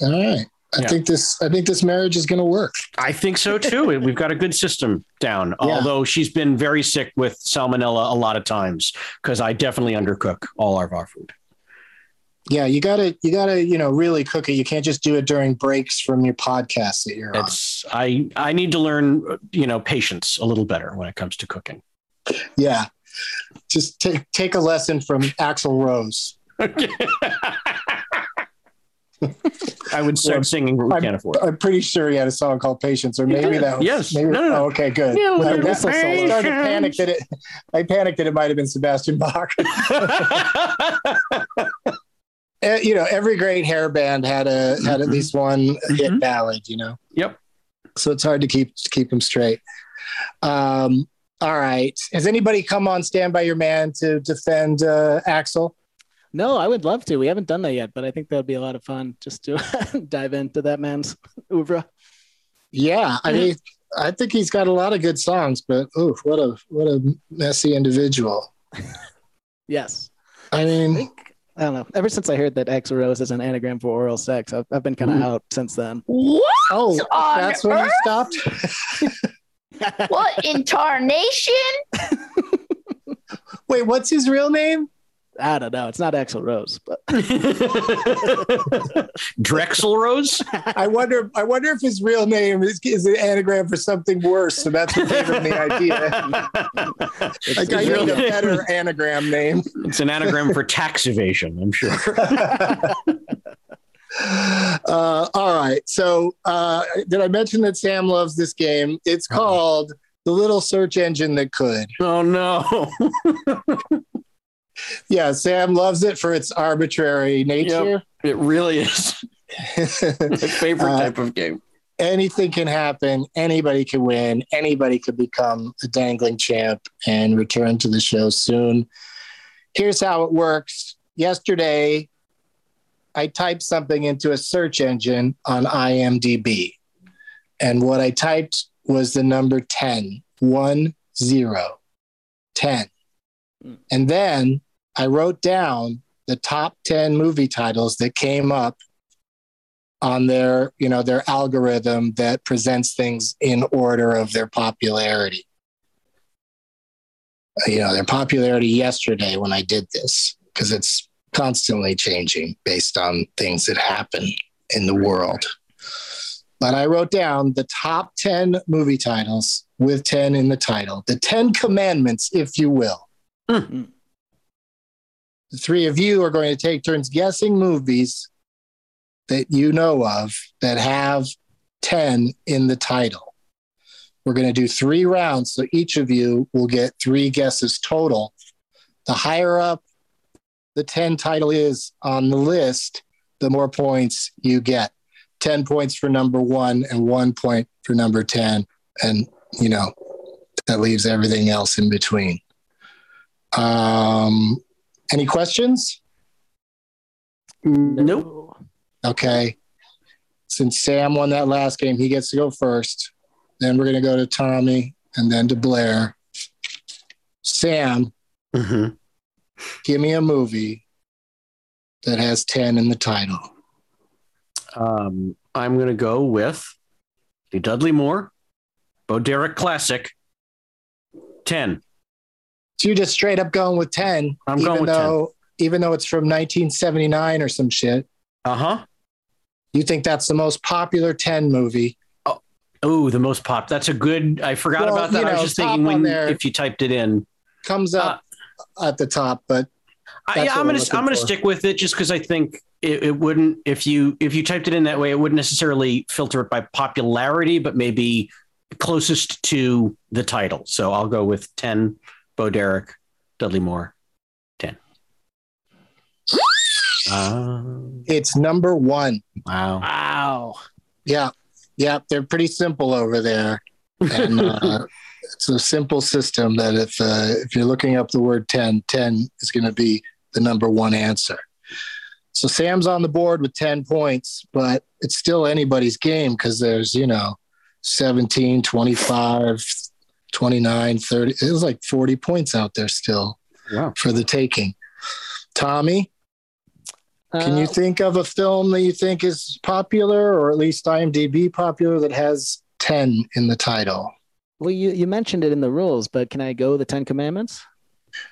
D: All right. I yeah. think this I think this marriage is going to work.
E: I think so too. We've got a good system down. Yeah. Although she's been very sick with salmonella a lot of times because I definitely undercook all of our food.
D: Yeah, you gotta you gotta you know really cook it. You can't just do it during breaks from your podcast that you're
E: it's, on. I I need to learn you know patience a little better when it comes to cooking.
D: Yeah, just take take a lesson from Axl Rose.
E: I would start well, singing "We
D: I'm,
E: Can't Afford."
D: I'm pretty sure he had a song called "Patience," or maybe that was
E: yes.
D: Maybe,
E: no, no, no.
D: Oh, okay, good.
E: Yeah,
D: I, I, started panic that it. I panicked that it might have been Sebastian Bach. Eh, you know, every great hair band had a had at mm-hmm. least one mm-hmm. hit ballad. You know.
E: Yep.
D: So it's hard to keep to keep them straight. Um, all right. Has anybody come on Stand by Your Band to defend uh, Axl?
F: No, I would love to. We haven't done that yet, but I think that would be a lot of fun just to dive into that man's oeuvre.
D: Yeah, I mean, I think he's got a lot of good songs, but oof, what a what a messy individual.
F: yes,
D: I mean, I,
F: think, I, don't know. Ever since I heard that Axl Rose is an anagram for oral sex, I've, I've been kind of mm. out since then.
G: What?
D: Oh, that's when you stopped.
G: what incarnation?
D: Wait, what's his real name?
F: I don't know. It's not Axl Rose, but
E: Drexel Rose.
D: I wonder. I wonder if his real name is, is an anagram for something worse. So that's what gave him the idea. like I need a better anagram name.
E: It's an anagram for tax evasion. I'm sure.
D: Uh, all right. So, uh, did I mention that Sam loves this game? It's called The Little Search Engine That Could.
E: Oh, no.
D: Yeah, Sam loves it for its arbitrary nature. Yep,
E: it really is. My favorite uh, type of game.
D: Anything can happen. Anybody can win. Anybody could become a dangling champ and return to the show soon. Here's how it works. Yesterday, I typed something into a search engine on IMDb. And what I typed was the number 10, 1 0, 10. And then I wrote down the top 10 movie titles that came up on their, you know, their algorithm that presents things in order of their popularity. You know, their popularity yesterday when I did this, because it's constantly changing based on things that happen in the world. But I wrote down the top 10 movie titles with 10 in the title, the 10 commandments, if you will. Mm-hmm. The three of you are going to take turns guessing movies that you know of that have 10 in the title. We're going to do three rounds, so each of you will get three guesses total. The higher up the 10 title is on the list, the more points you get. 10 points for number one and one point for number 10. And, you know, that leaves everything else in between. Um, any questions?
E: Nope.
D: Okay. Since Sam won that last game, he gets to go first. Then we're going to go to Tommy and then to Blair. Sam,
E: mm-hmm.
D: Give me a movie that has 10 in the title.
E: Um, I'm going to go with the Dudley Moore, Bo Derek Classic, 10.
D: So you're just straight up going with 10.
E: I'm going with
D: though, 10. Even though it's from 1979 or some shit.
E: Uh huh.
D: You think that's the most popular 10 movie?
E: Oh, oh the most pop. That's a good. I forgot well, about that. You know, I was just thinking when there, if you typed it in.
D: Comes up at the top, but
E: I, am gonna I'm gonna stick with it just because I think it, it, wouldn't if you if you typed it in that way, it wouldn't necessarily filter it by popularity, but maybe closest to the title. So I'll go with ten. Bo Derek, Dudley Moore, ten.
D: Uh, it's number one.
E: Wow.
F: Wow.
D: Yeah. Yeah. They're pretty simple over there. And uh, It's a simple system that if uh, if you're looking up the word 10, 10 is going to be the number one answer. So Sam's on the board with 10 points, but it's still anybody's game because there's, you know, 17, 25, 29, 30. It was like 40 points out there still
E: Wow.
D: for the taking. Tommy, can you
F: Uh,
D: think of a film that you think is popular or at least IMDb popular that has 10 in the title?
F: well, you, you mentioned it in the rules, but can I go the Ten Commandments?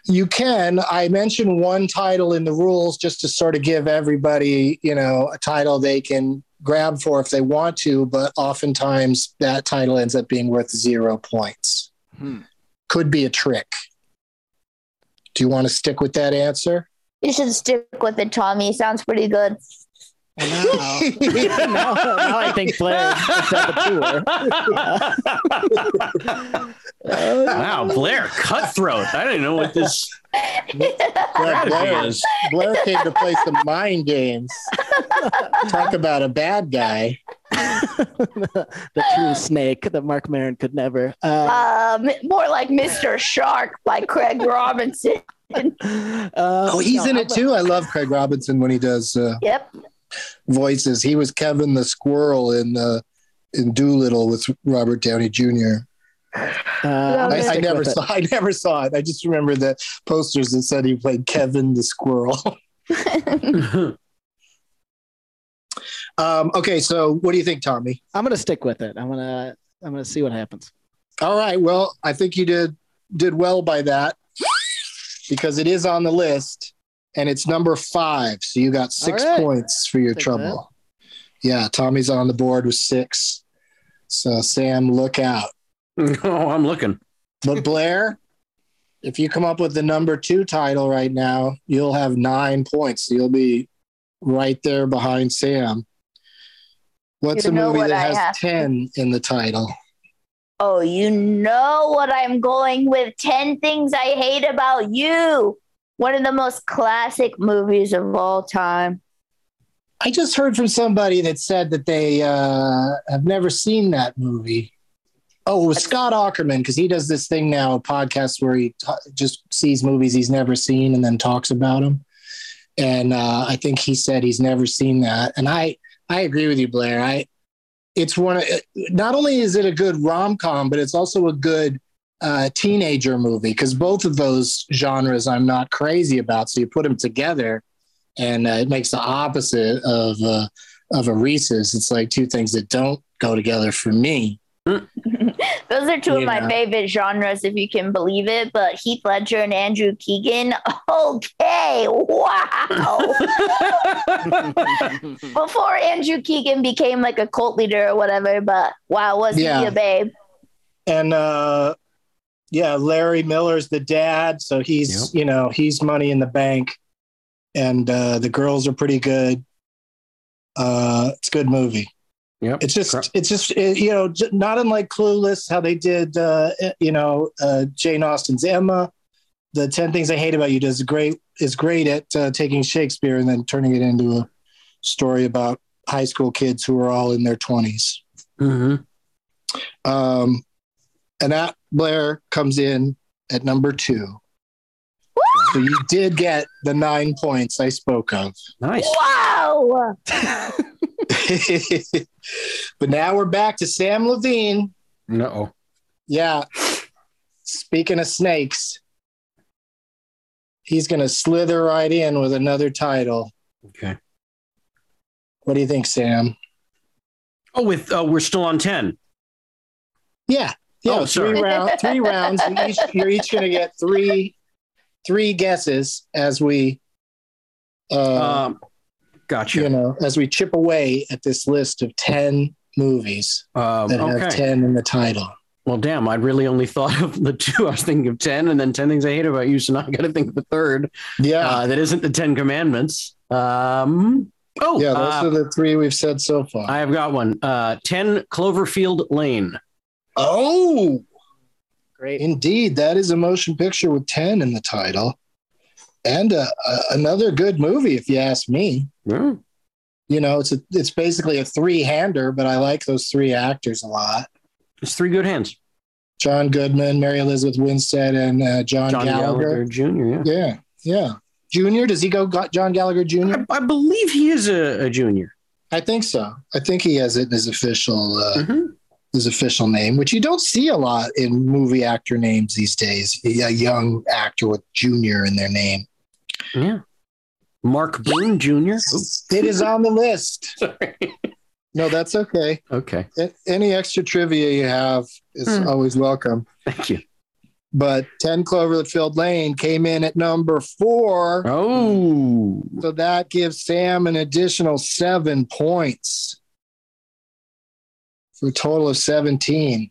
D: You can. I mentioned one title in the rules just to sort of give everybody, you know, a title they can grab for if they want to, but oftentimes that title ends up being worth zero points.
F: Hmm.
D: Could be a trick. Do you want to stick with that answer?
G: You should stick with it, Tommy. Sounds pretty good.
F: Well, now, now, now I think Blair has the tour.
E: wow, Blair, cutthroat. I didn't know what this
D: Blair,
E: strategy
D: Blair,
E: is.
D: Blair came to play some mind games. Talk about a bad guy.
F: the true snake that Marc Maron could never. Uh,
G: Um, more like Mr. Shark by Craig Robinson.
F: uh,
D: Oh, he's
F: no,
D: in
F: how
D: it too. I love Craig Robinson when he does uh,
G: Yep.
D: Voices. He was Kevin the Squirrel in uh, in Dolittle with Robert Downey Jr.
F: Uh, I'm
D: I, I never
F: with it.
D: saw. I never saw it. I just remember the posters that said he played Kevin the Squirrel. um, okay, so what do you think, Tommy?
F: I'm gonna stick with it. I'm gonna I'm gonna see what happens.
D: All right. Well, I think you did did well by that because it is on the list and it's number five. So you got six
F: All right.
D: points for your
F: Take
D: trouble. Yeah, Tommy's on the board with six. So Sam, look out.
E: oh, I'm looking.
D: But Blair, if you come up with the number two title right now, you'll have nine points. You'll be right there behind Sam. What's
G: You
D: a movie
G: what
D: that
G: I
D: has
G: have to-
D: 10 in the title?
G: Oh, you know what I'm going with 10 Things I Hate About You. One of the most classic movies of all time.
D: I just heard from somebody that said that they uh, have never seen that movie. Oh, it was Scott Aukerman because he does this thing now, a podcast where he t- just sees movies he's never seen and then talks about them. And uh, I think he said he's never seen that. And I, I agree with you, Blair. I, it's one. Of, not only is it a good rom com, but it's also a good uh, teenager movie because both of those genres I'm not crazy about. So you put them together, and uh, it makes the opposite of uh, of a Reese's. It's like two things that don't go together for me.
G: Those are two of my
D: Yeah.
G: favorite genres, if you can believe it. But Heath Ledger and Andrew Keegan, okay, wow. Before Andrew Keegan became like a cult leader or whatever, but wow, was he a babe?
D: And uh, yeah, Larry Miller's the dad, so he's you know he's money in the bank, and uh, the girls are pretty good. Uh, it's a good movie.
E: Yep.
D: It's just,
E: Correct.
D: it's just, it, you know, j- not unlike Clueless, how they did, uh, you know, uh, Jane Austen's Emma. The Ten Things I Hate About You does great is great at uh, taking Shakespeare and then turning it into a story about high school kids who are all in their twenties.
E: hmm
D: Um, and that Blair comes in at number two. So you did get the nine points I spoke of.
E: Nice.
G: Wow.
D: but now we're back to Sam Levine.
E: No.
D: Yeah. Speaking of snakes, he's going to slither right in with another title.
E: Okay.
D: What do you think, Sam?
E: Oh, with uh, we're still on ten.
D: Yeah. Yeah.
E: Oh,
D: three,
E: sorry.
D: round, three rounds. Each, you're each going to get three three guesses as we uh,
E: Um, gotcha.
D: you know, as we chip away at this list of 10 movies
E: Um,
D: that have 10 in the title.
E: Well, damn, I'd really only thought of the two. I was thinking of 10 and then 10 things I hate about you. So now I got to think of the third.
D: Yeah.
E: Uh, that isn't the 10 commandments. Um, oh,
D: yeah, those
E: uh,
D: are the three we've said so far.
E: I've got one. Uh, 10 Cloverfield Lane.
D: Oh,
F: Great.
D: indeed. That is a motion picture with 10 in the title. And uh, uh, another good movie, if you ask me.
E: Hmm.
D: You know, it's a, it's basically a three hander, but I like those three actors a lot.
E: It's three good hands.
D: John Goodman, Mary Elizabeth Winstead, and uh, John,
E: John
D: Gallagher.
E: Gallagher Jr. Yeah.
D: Yeah, yeah. Junior, does he go got John Gallagher Jr.?
E: I, I believe he is a, a junior.
D: I think so. I think he has it in his official uh,
E: Mhm.
D: His official name, which you don't see a lot in movie actor names these days. A young actor with junior in their name.
E: Yeah. Mark Boone Jr.
D: It is on the list.
E: Sorry.
D: No, that's okay.
E: Okay.
D: Any extra trivia you have is
E: Hmm.
D: always welcome.
E: Thank you.
D: But 10 Cloverfield Lane came in at number four.
E: Oh.
D: So that gives Sam an additional seven points for a total of 17.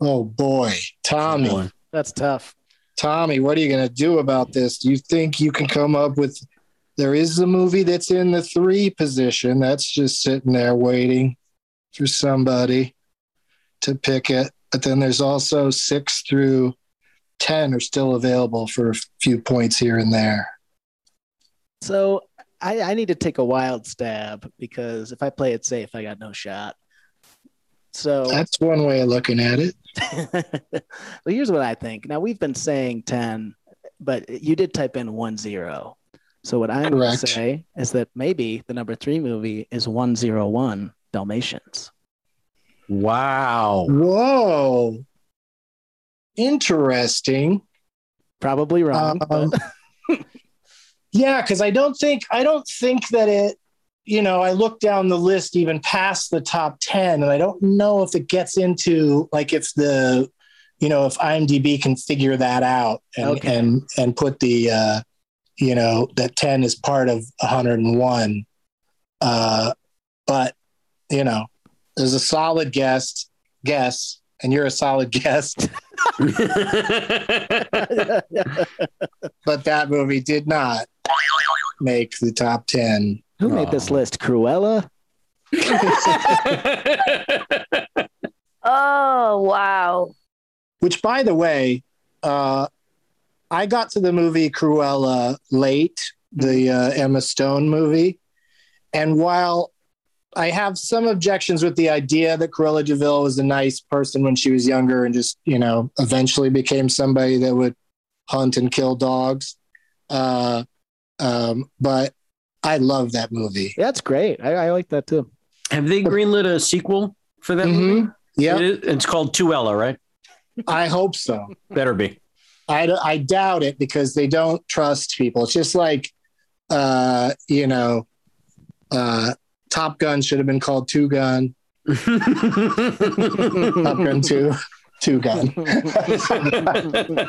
D: Oh boy. Tommy,
E: Boy.
F: That's tough.
D: Tommy, what are you going to do about this? Do you think you can come up with? There is a movie that's in the three position that's just sitting there waiting for somebody to pick it. But then there's also six through 10 are still available for a few points here and there.
F: So I, I need to take a wild stab because if I play it safe, I got no shot. So
D: That's one way of looking at it.
F: well, here's what I think. Now we've been saying 10, but you did type in one zero. So what I'm going to say is that maybe the number three movie is 101 Dalmatians.
E: Wow.
D: Whoa. Interesting.
F: Probably wrong.
D: Um,
F: but
D: Yeah, because I don't think I don't think that it. You know, I look down the list even past the top ten, and I don't know if it gets into like if the, you know, if IMDb can figure that out and
F: Okay.
D: and and put the, uh, you know, that ten is part of 101. Uh, but you know, there's a solid guest guess, and you're a solid guest. but that movie did not make the top 10.
F: Who made this list? Cruella?
G: Oh wow.
D: Which, by the way, uh, I got to the movie Cruella late, the uh, Emma Stone movie. And while I have some objections with the idea that Cruella de Vil was a nice person when she was younger and just, you know, eventually became somebody that would hunt and kill dogs. Uh, um, but I love that movie.
F: That's great. I, I like that too.
E: Have they greenlit a sequel for that movie?
D: Mhm. Yeah,
E: It is- it's called Tuella, right?
D: I hope so.
E: Better be.
D: I, I doubt it because they don't trust people. It's just like, uh, you know, uh, Top Gun should have been called Two Gun. Top Gun Two, Two Gun.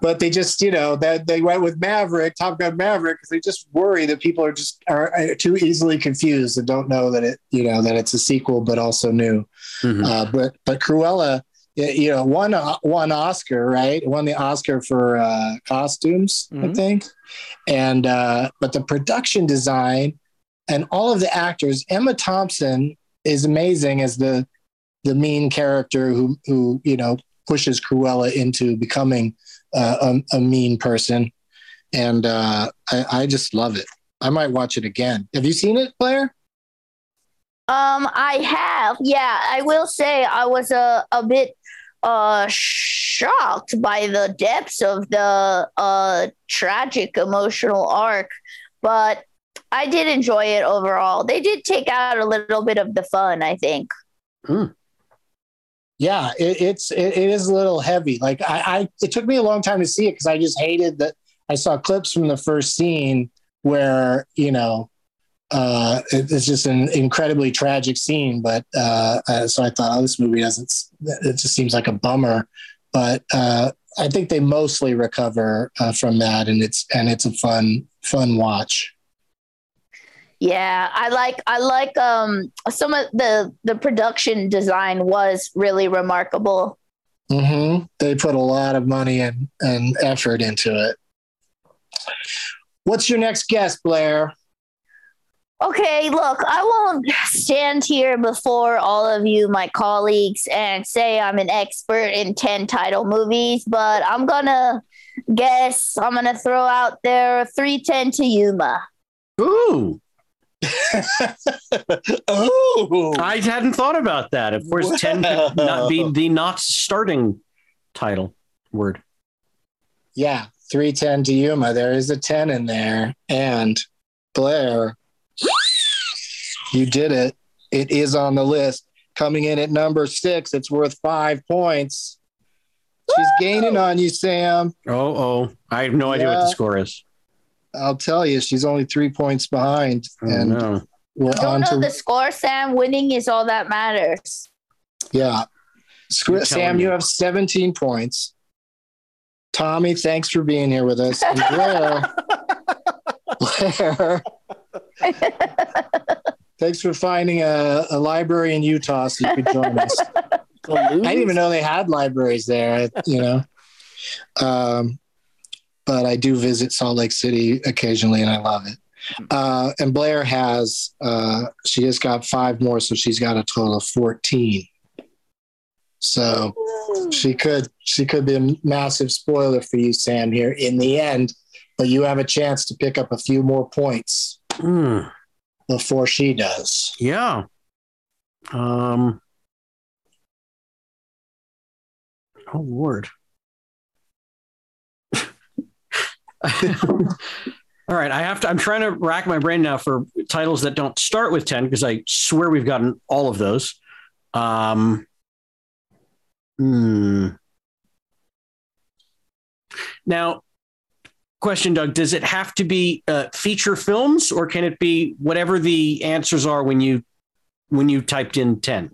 D: but they just, you know, that they went with Maverick, Top Gun Maverick, because they just worry that people are just are, are too easily confused and don't know that it, you know, that it's a sequel but also new.
E: Mhm.
D: Uh, but but Cruella, you know, won a- won Oscar, right? Won the Oscar for uh, costumes, I
F: Mhm.
D: think. And uh, but the production design and all of the actors, Emma Thompson is amazing as the the mean character who who you know pushes Cruella into becoming uh, a, a mean person, and uh, I, I just love it. I might watch it again. Have you seen it, Blair?
G: Um, I have. Yeah, I will say I was a a bit uh shocked by the depths of the uh tragic emotional arc, but I did enjoy it overall. They did take out a little bit of the fun, I think.
D: Yeah it, it's it, it is a little heavy. Like I, I it took me a long time to see it because i just hated that i saw clips from the first scene where you know uh it, it's just an incredibly tragic scene but uh, uh so i thought oh this movie doesn't it just seems like a bummer. But uh i think they mostly recover uh, from that and it's and it's a fun fun watch
G: Yeah, I like I like um some of the the production design was really remarkable.
D: hmm They put a lot of money and, and effort into it. What's your next guest, Blair?
G: Okay, look, I won't stand here before all of you, my colleagues, and say I'm an expert in 10 title movies, but I'm gonna guess, I'm gonna throw out there 310 to Yuma.
E: Ooh.
D: oh,
E: I hadn't thought about that. Of course, 10 could not be the not starting title word.
D: yeah, 310 to Yuma. There is a 10 in there. And Blair, you did it. It is on the list. Coming in at number six, it's worth five points. She's gaining on you, Sam.
E: Oh, oh. I have no idea what the score is.
D: I'll tell you, she's only three points behind.
E: Oh,
D: and
E: no.
D: we're
G: Don't
D: on
G: know
D: to
G: the score, Sam. Winning is all that matters.
D: Yeah. Squ- Sam,
E: me.
D: you have 17 points. Tommy, thanks for being here with us. And Blair, Blair, thanks for finding a, a library in Utah so you could join us. I didn't even know they had libraries there, you know. Um, but I do visit Salt Lake City occasionally and I love it. Uh, and Blair has, uh, she has got five more, so she's got a total of 14. So she could she could be a massive spoiler for you, Sam, here in the end, but you have a chance to pick up a few more points
E: Hmm.
D: before she does.
E: Yeah. Um. Oh Lord. All right, I have to. I'm trying to rack my brain now for titles that don't start with ten because I swear we've gotten all of those. Um. Hmm. Now, question, Doug: Does it have to be uh, feature films, or can it be whatever the answers are when you when you typed in ten?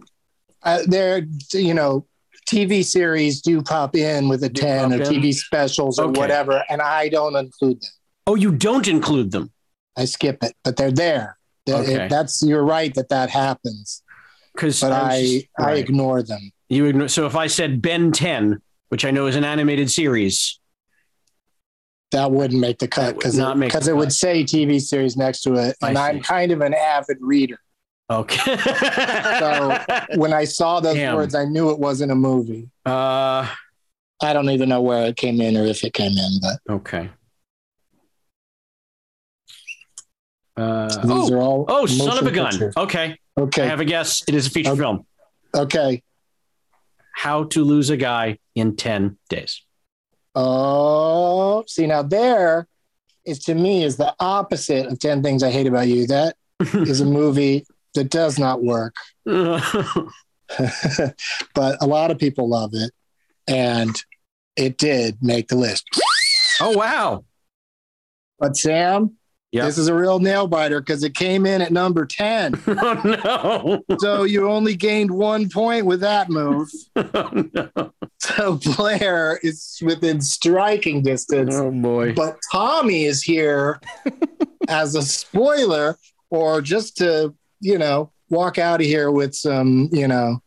D: Uh, there, you know, TV series do pop in with a
E: Do
D: 10 or
E: in?
D: TV specials or whatever, and I don't include them.
E: Oh, you don't include them.
D: I skip it, but they're there.
E: Okay.
D: That's you're right that that happens,
E: because
D: but I I ignore them.
E: you ignore. So if I said Ben Ten, which I know is an animated series,
D: That wouldn't make the cut because
E: not make
D: because
E: the
D: it would say TV series next to it, and I'm kind of an avid reader.
E: Okay.
D: So when I saw those
E: Damn.
D: words, I knew it wasn't a movie.
E: uh,
D: I don't even know where it came in or if it came in, but
E: okay. Uh,
D: these
E: oh,
D: are all.
E: oh, son of a gun.
D: pictures.
E: Okay, I have a guess. It is a feature
D: Okay.
E: film.
D: Okay.
E: How to lose a guy in ten days.
D: Oh, see now there is to me is the opposite of 10 things I hate about you. That is a movie that does not work. but a lot of people love it and it did make the list.
E: oh wow.
D: But Sam,
E: Yeah.
D: this is a real nail biter because it came in at number 10.
E: Oh no.
D: So you only gained one point with that move.
E: Oh, no.
D: So Blair is within striking distance.
E: Oh boy.
D: But Tommy is here as a spoiler or just to, you know, walk out of here with some, you know,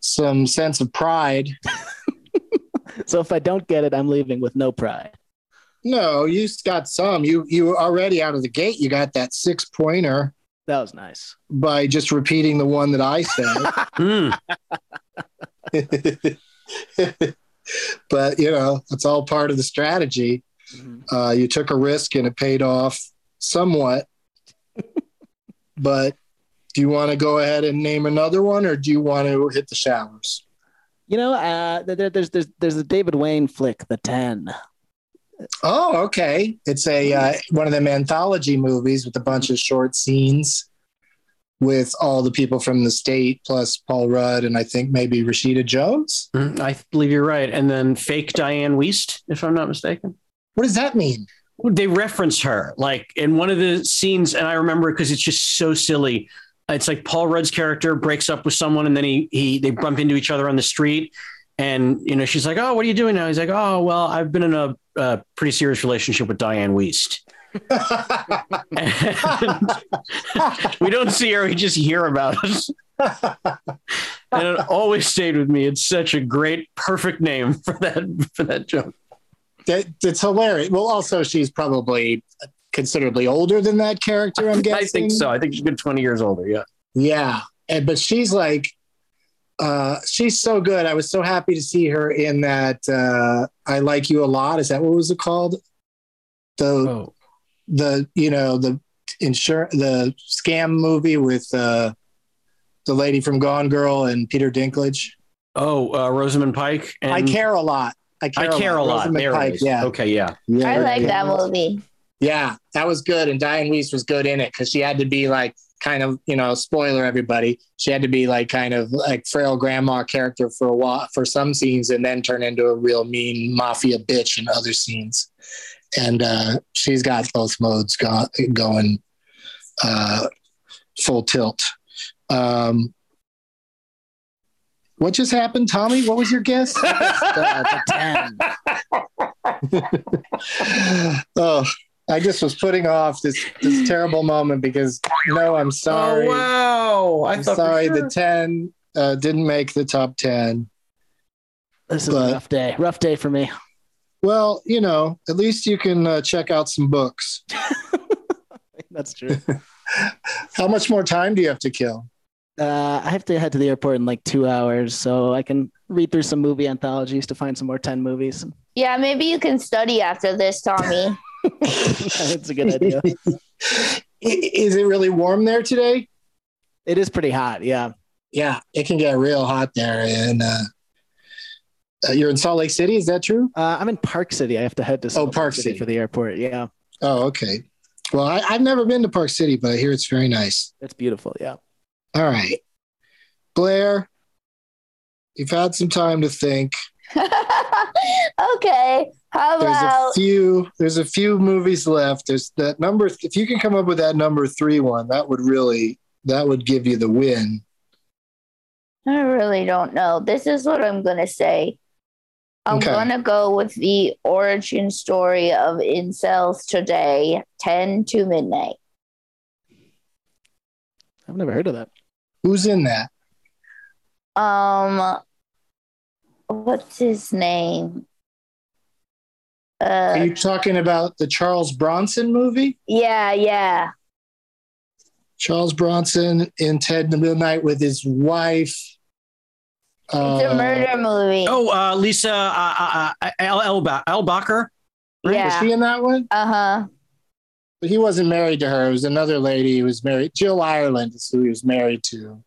D: some sense of pride.
F: So if I don't get it, I'm leaving with no pride.
D: No, you got some. You you already out of the gate. You got that six pointer
F: That was nice.
D: by just repeating the one that I
E: Hmm.
D: said. but you know, it's all part of the strategy.
F: Mhm.
D: Uh, you took a risk and it paid off somewhat. But do you want to go ahead and name another one, or do you want to hit the showers?
F: You know, uh, there, there's there's there's a David Wain flick, The Ten.
D: Oh, okay. It's a uh, one of them anthology movies with a bunch of short scenes with all the people from the state, plus Paul Rudd and I think maybe Rashida Jones.
E: Mm, I believe you're right. And then fake Dianne Wiest, if I'm not mistaken.
D: What does that mean?
E: They reference her like in one of the scenes, and I remember because it's just so silly. It's like Paul Rudd's character breaks up with someone, and then he he they bump into each other on the street, and you know she's like, "Oh, what are you doing now?" He's like, "Oh, well, I've been in a, a pretty serious relationship with Dianne Wiest." We don't see her; we just hear about it. and it always stayed with me. It's such a great, perfect name for that for that joke.
D: That, it's hilarious. Well, also she's probably considerably older than that character. I'm guessing.
E: I think so. I think she's good twenty years older. Yeah.
D: Yeah, and but she's like, uh, she's so good. I was so happy to see her in that. Uh, I like you a lot. Is that what was it called? The
E: Oh.
D: the you know the insur- the scam movie with uh, the lady from Gone Girl and Peter Dinklage.
E: Oh, uh, Rosamund Pike. And
D: I care a lot. I care,
E: I care a lot.
D: Rosamund
E: There
D: Pike,
E: it is.
D: yeah.
E: Okay, yeah.
D: yeah.
G: I like
D: yeah.
G: that movie.
D: Yeah, that was good. And Dianne Wiest was good in it because she had to be like kind of, you know, spoiler everybody. She had to be like kind of like frail grandma character for a while for some scenes and then turn into a real mean mafia bitch in other scenes. And uh, she's got both modes go- going uh, full tilt. Um, what just happened, Tommy? What was your guess?
F: Uh, the 10.
D: oh, I just was putting off this this terrible moment because no, I'm sorry.
E: Oh, wow. I
D: I'm sorry,
E: sure.
D: the ten uh, didn't make the top ten.
F: This is
D: But-
F: a rough day. Rough day for me.
D: Well, you know, at least you can uh, check out some books.
F: That's true.
D: How much more time do you have to kill?
F: Uh, I have to head to the airport in like two hours, so I can read through some movie anthologies to find some more 10 movies.
G: Yeah, maybe you can study after this, Tommy.
F: It's a good idea.
D: Is it really warm there today?
F: It is pretty hot. Yeah.
D: Yeah, it can get real hot there. And uh, uh, you're in Salt Lake City, is that true?
F: Uh, I'm in Park City. I have to head to Salt Lake
D: Oh, Park City.
F: for the airport. Yeah.
D: Oh, okay. Well, I, I've never been to Park City, but I hear it's very nice.
F: It's beautiful. Yeah.
D: All right. Blair, you've had some time to think.
G: okay. How about
D: There's a few there's a few movies left. There's that number if you can come up with that number 3 one, that would really that would give you the win.
G: I really don't know. This is what I'm gonna say. I'm
D: Okay.
G: gonna go with the origin story of incels today, 10 to midnight.
F: I've never heard of that.
D: Who's in that?
G: Um what's his name?
D: Uh, Are
G: Uh
D: you talking about the Charles Bronson movie?
G: yeah, yeah.
D: Charles Bronson in Ten to Midnight with his wife.
G: It's a murder movie.
E: Oh, uh, Lisa uh, uh, El Elba- Eilbacher.
D: Was
G: yeah.
D: she in that one?
G: Uh-huh.
D: But he wasn't married to her. It was another lady he was married. Jill Ireland is who he was married to.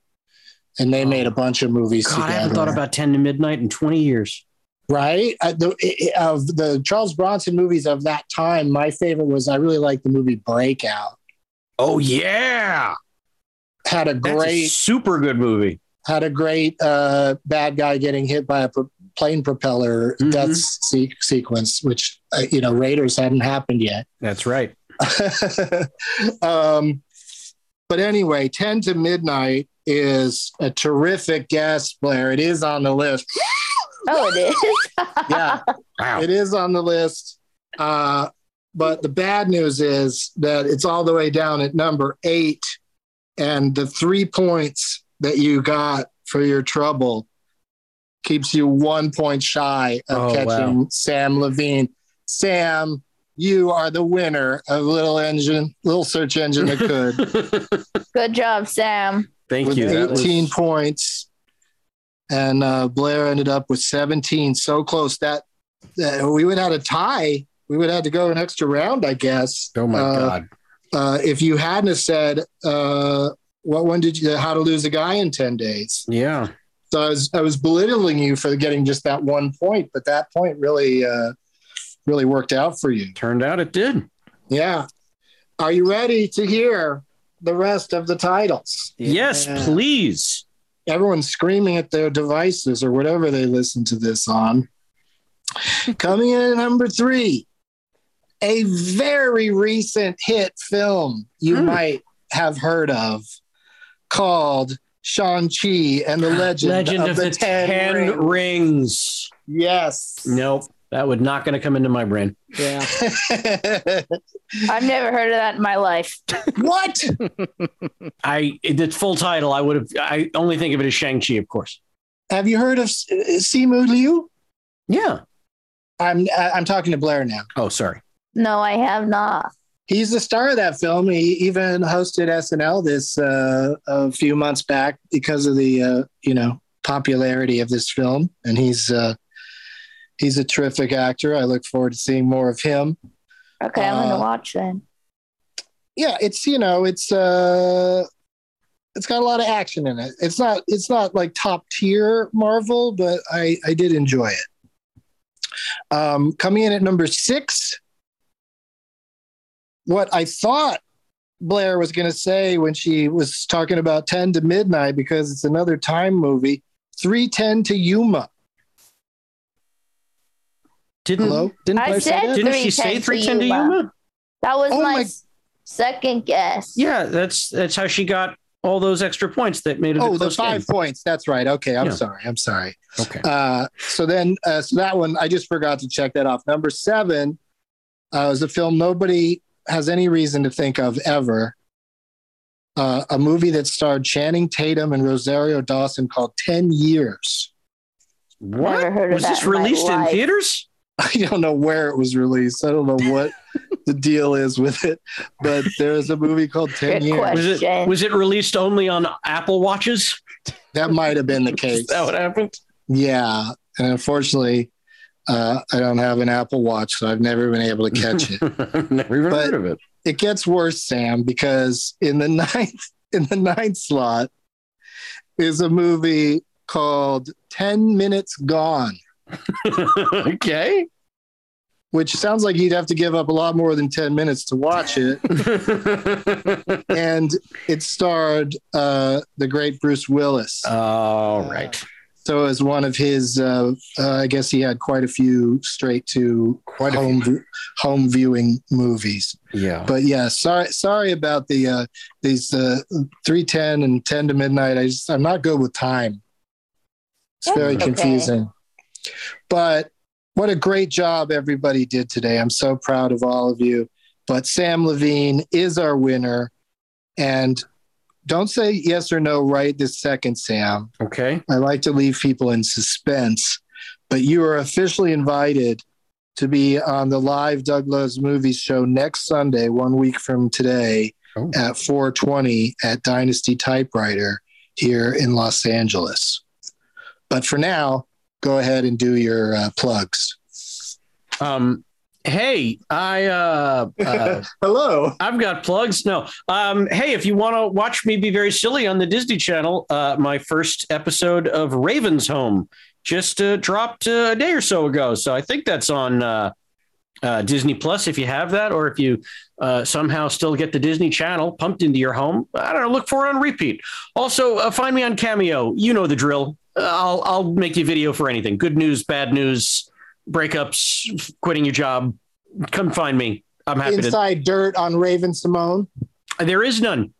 D: And they made a bunch of movies
E: God,
D: together.
E: I haven't thought about Ten to Midnight in twenty years.
D: right? Uh, the, i- of the Charles Bronson movies of that time, my favorite was I really liked the movie Breakout.
E: Oh yeah,
D: Had a
E: that's a
D: great
E: super good movie.
D: had a great uh, bad guy getting hit by a pro- plane propeller
E: Mhm.
D: death se- sequence, which uh, you know Raiders hadn't happened yet.
E: That's right.
D: um, but anyway, 10 to midnight is a terrific guest, Blair. It is on the list.
G: Oh, it is.
D: Yeah,
E: Wow.
D: it is on the list. Uh, but the bad news is that it's all the way down at number eight. And the three points that you got for your trouble keeps you one point shy of
E: Oh,
D: catching
E: wow.
D: Sam Levine. Sam, you are the winner of Little Engine, Little Search Engine that could.
G: Good job, Sam.
E: Thank
D: with
E: you. That
D: 18
E: was-
D: points. And uh, Blair ended up with 17. So close that, that we would have had a tie. We would have had to go an extra round, I guess.
E: oh my
D: Uh,
E: god.
D: Uh, if you hadn't have said, uh, what one did you, how to lose a guy in 10 days?
E: Yeah.
D: So I was, I was belittling you for getting just that one point, but that point really, uh, really worked out for you.
E: Turned out it did.
D: Yeah. Are you ready to hear the rest of the titles?
E: Yes,
D: Yeah.
E: please.
D: everyone's screaming at their devices or whatever they listen to this on. Coming in at number three, a very recent hit film you
E: Hmm.
D: might have heard of called Shang-Chi and the Legend,
E: Legend
D: of, the, Ten, Rings.
E: Rings.
D: Yes.
E: Nope. That would not going to come into my brain.
F: Yeah.
G: I've never heard of that in my life.
D: what?
E: I the full title. I would have. I only think of it as Shang Chi, of course.
D: Have you heard of S- Simu Liu?
E: Yeah.
D: I'm I'm talking to Blair now.
E: Oh, sorry.
G: No, I have not.
D: He's the star of that film. He even hosted SNL this uh, a few months back because of the uh, you know popularity of this film, and he's uh, he's a terrific actor. I look forward to seeing more of him.
G: Okay, I'm
D: Uh,
G: gonna watch then.
D: yeah, it's you know, it's uh, it's got a lot of action in it. It's not it's not like top tier Marvel, but I I did enjoy it. Um, coming in at number six, what I thought Blair was going to say when she was talking about 10 to midnight because it's another time movie 310 to Yuma.
E: Didn't
D: Hello?
F: Didn't
G: I
F: Blair say
G: said
E: didn't she say
G: to
E: 310 to
G: Yuma.
E: Yuma?
G: That was
D: Oh
G: my,
D: my-
G: second guess.
E: Yeah, that's that's how she got all those extra points that made it. a
D: Oh, the five
E: game.
D: points. That's right. Okay, I'm
E: Yeah.
D: sorry. I'm sorry.
E: Okay.
D: Uh, so then, uh, so that one, I just forgot to check that off. Number seven uh, is a film nobody has any reason to think of ever. Uh, a movie that starred Channing Tatum and Rosario Dawson called 10 Years.
E: What
G: Never heard of
E: was
G: that
E: this released in
G: life.
E: theaters?
D: I don't know where it was released. I don't know what the deal is with it, but there's a movie called 10
G: Good
D: Years.
E: Was it was it released only on Apple watches?
D: That might have been the
E: Is
D: case.
E: that what happened?
D: Yeah. And unfortunately, uh, I don't have an Apple Watch, so I've never been able to catch it.
E: I've never even
D: But-
E: heard of it.
D: it gets worse, Sam, because in the ninth in the ninth slot is a movie called 10 Minutes Gone,
E: okay.
D: Which sounds like you'd have to give up a lot more than 10 minutes to watch it. and it starred uh, the great Bruce Willis.
E: All right.
D: So as one of his, uh, uh, I guess he had quite a few straight to
E: Quite
D: home vi- home viewing movies.
E: Yeah.
D: But yeah, sorry sorry about the uh, these uh, three ten and ten to midnight. I just I'm not good with time. It's very
G: That's okay.
D: confusing. But what a great job everybody did today. I'm so proud of all of you. But Sam Levine is our winner, and don't say yes or no right this second, Sam.
E: okay.
D: I like to leave people in suspense, but you are officially invited to be on the live Doug Loves Movies show next Sunday, one week from today
E: Oh.
D: at 420 at Dynasty Typewriter here in Los Angeles. But for now, go ahead and do your uh, plugs.
E: Um. Hey, I uh, uh
D: Hello.
E: I've got plugs. No. Um, hey, if you want to watch me be very silly on the Disney Channel, uh, my first episode of Raven's Home just uh, dropped uh, a day or so ago. So I think that's on uh, uh, Disney Plus if you have that, or if you uh, somehow still get the Disney Channel pumped into your home. I don't know. Look for it on repeat. Also, uh, find me on Cameo. You know the drill. I'll I'll make you video for anything. Good news, bad news, breakups, quitting your job. Come find me. I'm happy to
D: Inside Dirt on Raven-Symoné.
E: there is none.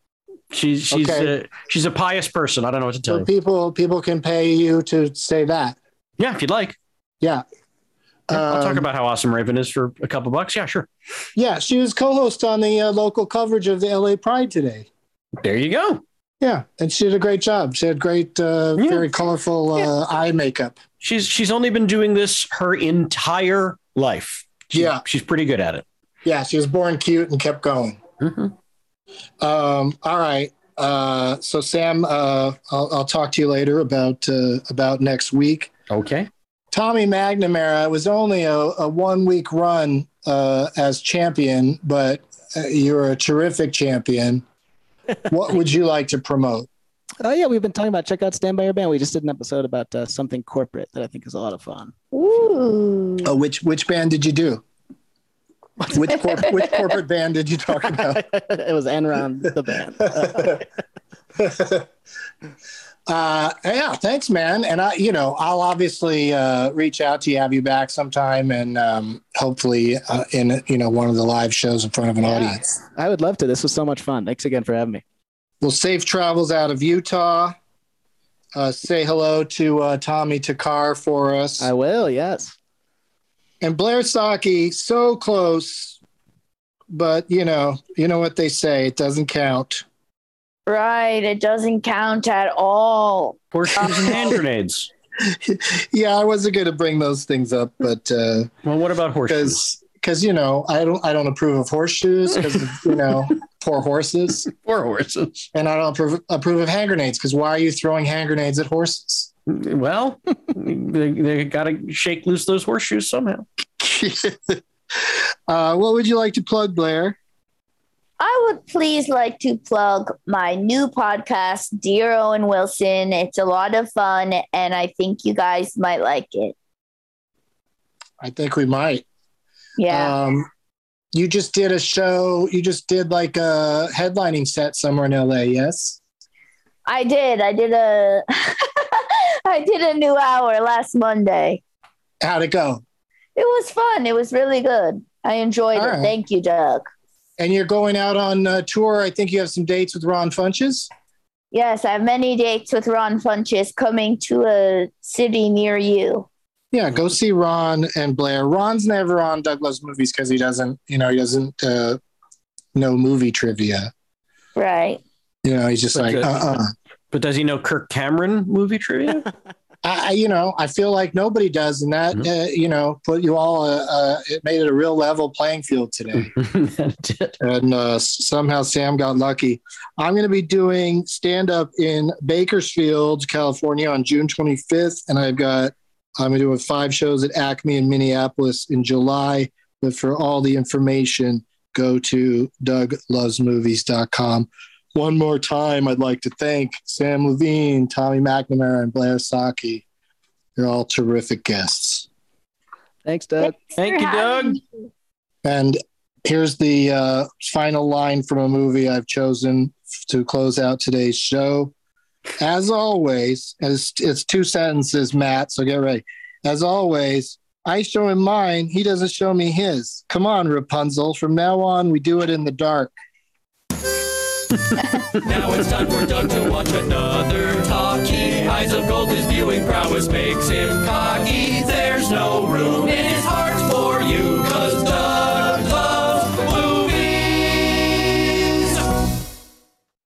E: She's she's
D: Okay.
E: uh, she's a pious person. I don't know what to tell
D: So
E: you.
D: people people can pay you to say that.
E: Yeah, if you'd like,
D: Yeah.
E: Yeah, I'll talk
D: Um,
E: about how awesome Raven is for a couple bucks. Yeah, sure.
D: Yeah, she was co-host on the uh, local coverage of the LA Pride today.
E: There you go.
D: Yeah, and she did a great job. She had great, uh,
E: Yeah.
D: very colorful uh, eye makeup.
E: She's she's only been doing this her entire life. She-
D: Yeah.
E: she's pretty good at it.
D: Yeah, she was born cute and kept going.
E: Mhm.
D: Um, all right. Uh, so Sam, uh, I'll, I'll talk to you later about uh, about next week.
E: Okay.
D: Tommy McNamara was only a, a one week run uh, as champion, but you're a terrific champion. What would you like to promote?
F: Oh yeah, we've been talking about check out Stand by Your Band. We just did an episode about uh, something corporate that I think is a lot of fun.
G: Ooh.
D: Oh, which which band did you do? Which corp- which corporate band did you talk about?
F: it was Enron the band.
D: uh, yeah, thanks, man. And I, you know, I'll obviously uh, reach out to you, have you back sometime, and um, hopefully uh, in you know one of the live shows in front of an
F: Yeah.
D: audience.
F: I would love to. This was so much fun. Thanks again for having me.
D: Well, safe travels out of Utah. Uh, say hello to uh, Tommy Takar for us.
F: I will. Yes.
D: and Blair Socci, so close, but you know, you know what they say, it doesn't count.
G: Right. It doesn't count at all.
E: Horseshoes and hand grenades.
D: yeah, I wasn't going to bring those things up, but uh,
E: Well, what about horseshoes?
D: because because you know, I don't I don't approve of horseshoes because you know poor horses,
E: Four horses.
D: and I don't approve, approve of hand grenades because why are you throwing hand grenades at horses?
E: Well, they, they got to shake loose those horseshoes somehow.
D: uh, what would you like to plug, Blair?
G: I would please like to plug my new podcast, Dear Owen Wilson. It's a lot of fun, and I think you guys might like it.
D: I think we might.
G: Yeah.
D: Um, you just did a show. You just did like a headlining set somewhere in LA. Yes.
G: I did. I did a. I did a new hour last Monday.
D: How'd it go?
G: It was fun. It was really good. I enjoyed
D: All
G: it.
D: right.
G: Thank you, Doug.
D: And you're going out on uh, tour. I think you have some dates with Ron Funches.
G: Yes, I have many dates with Ron Funches coming to a city near you.
D: Yeah, go see Ron and Blair. Ron's never on Doug Loves Movies because he doesn't, you know, he doesn't uh, know movie trivia.
G: Right.
D: You know, he's just
E: But
D: like,
E: the-
D: uh, uh
E: But does he know Kirk Cameron movie trivia?
D: I, you know, I feel like nobody does, and that, uh, you know, put you all. Uh, uh, it made it a real level playing field today. and uh, somehow Sam got lucky. I'm going to be doing stand up in Bakersfield, California on June 25th, and I've got I'm doing five shows at Acme in Minneapolis in July. But for all the information, go to douglovesmovies.com. One more time, I'd like to thank Sam Levine, Tommy McNamara, and Blair Socci. You're all terrific guests.
F: Thanks, Doug.
E: Thank you, Doug.
D: And here's the uh, final line from a movie I've chosen to close out today's show. As always, and it's, it's two sentences, Matt, so get ready. As always, I show him mine, he doesn't show me his. Come on, Rapunzel. From now on, we do it in the dark.
C: Now it's time for Doug to watch another talkie. Eyes of gold, his viewing prowess makes him cocky. There's no room in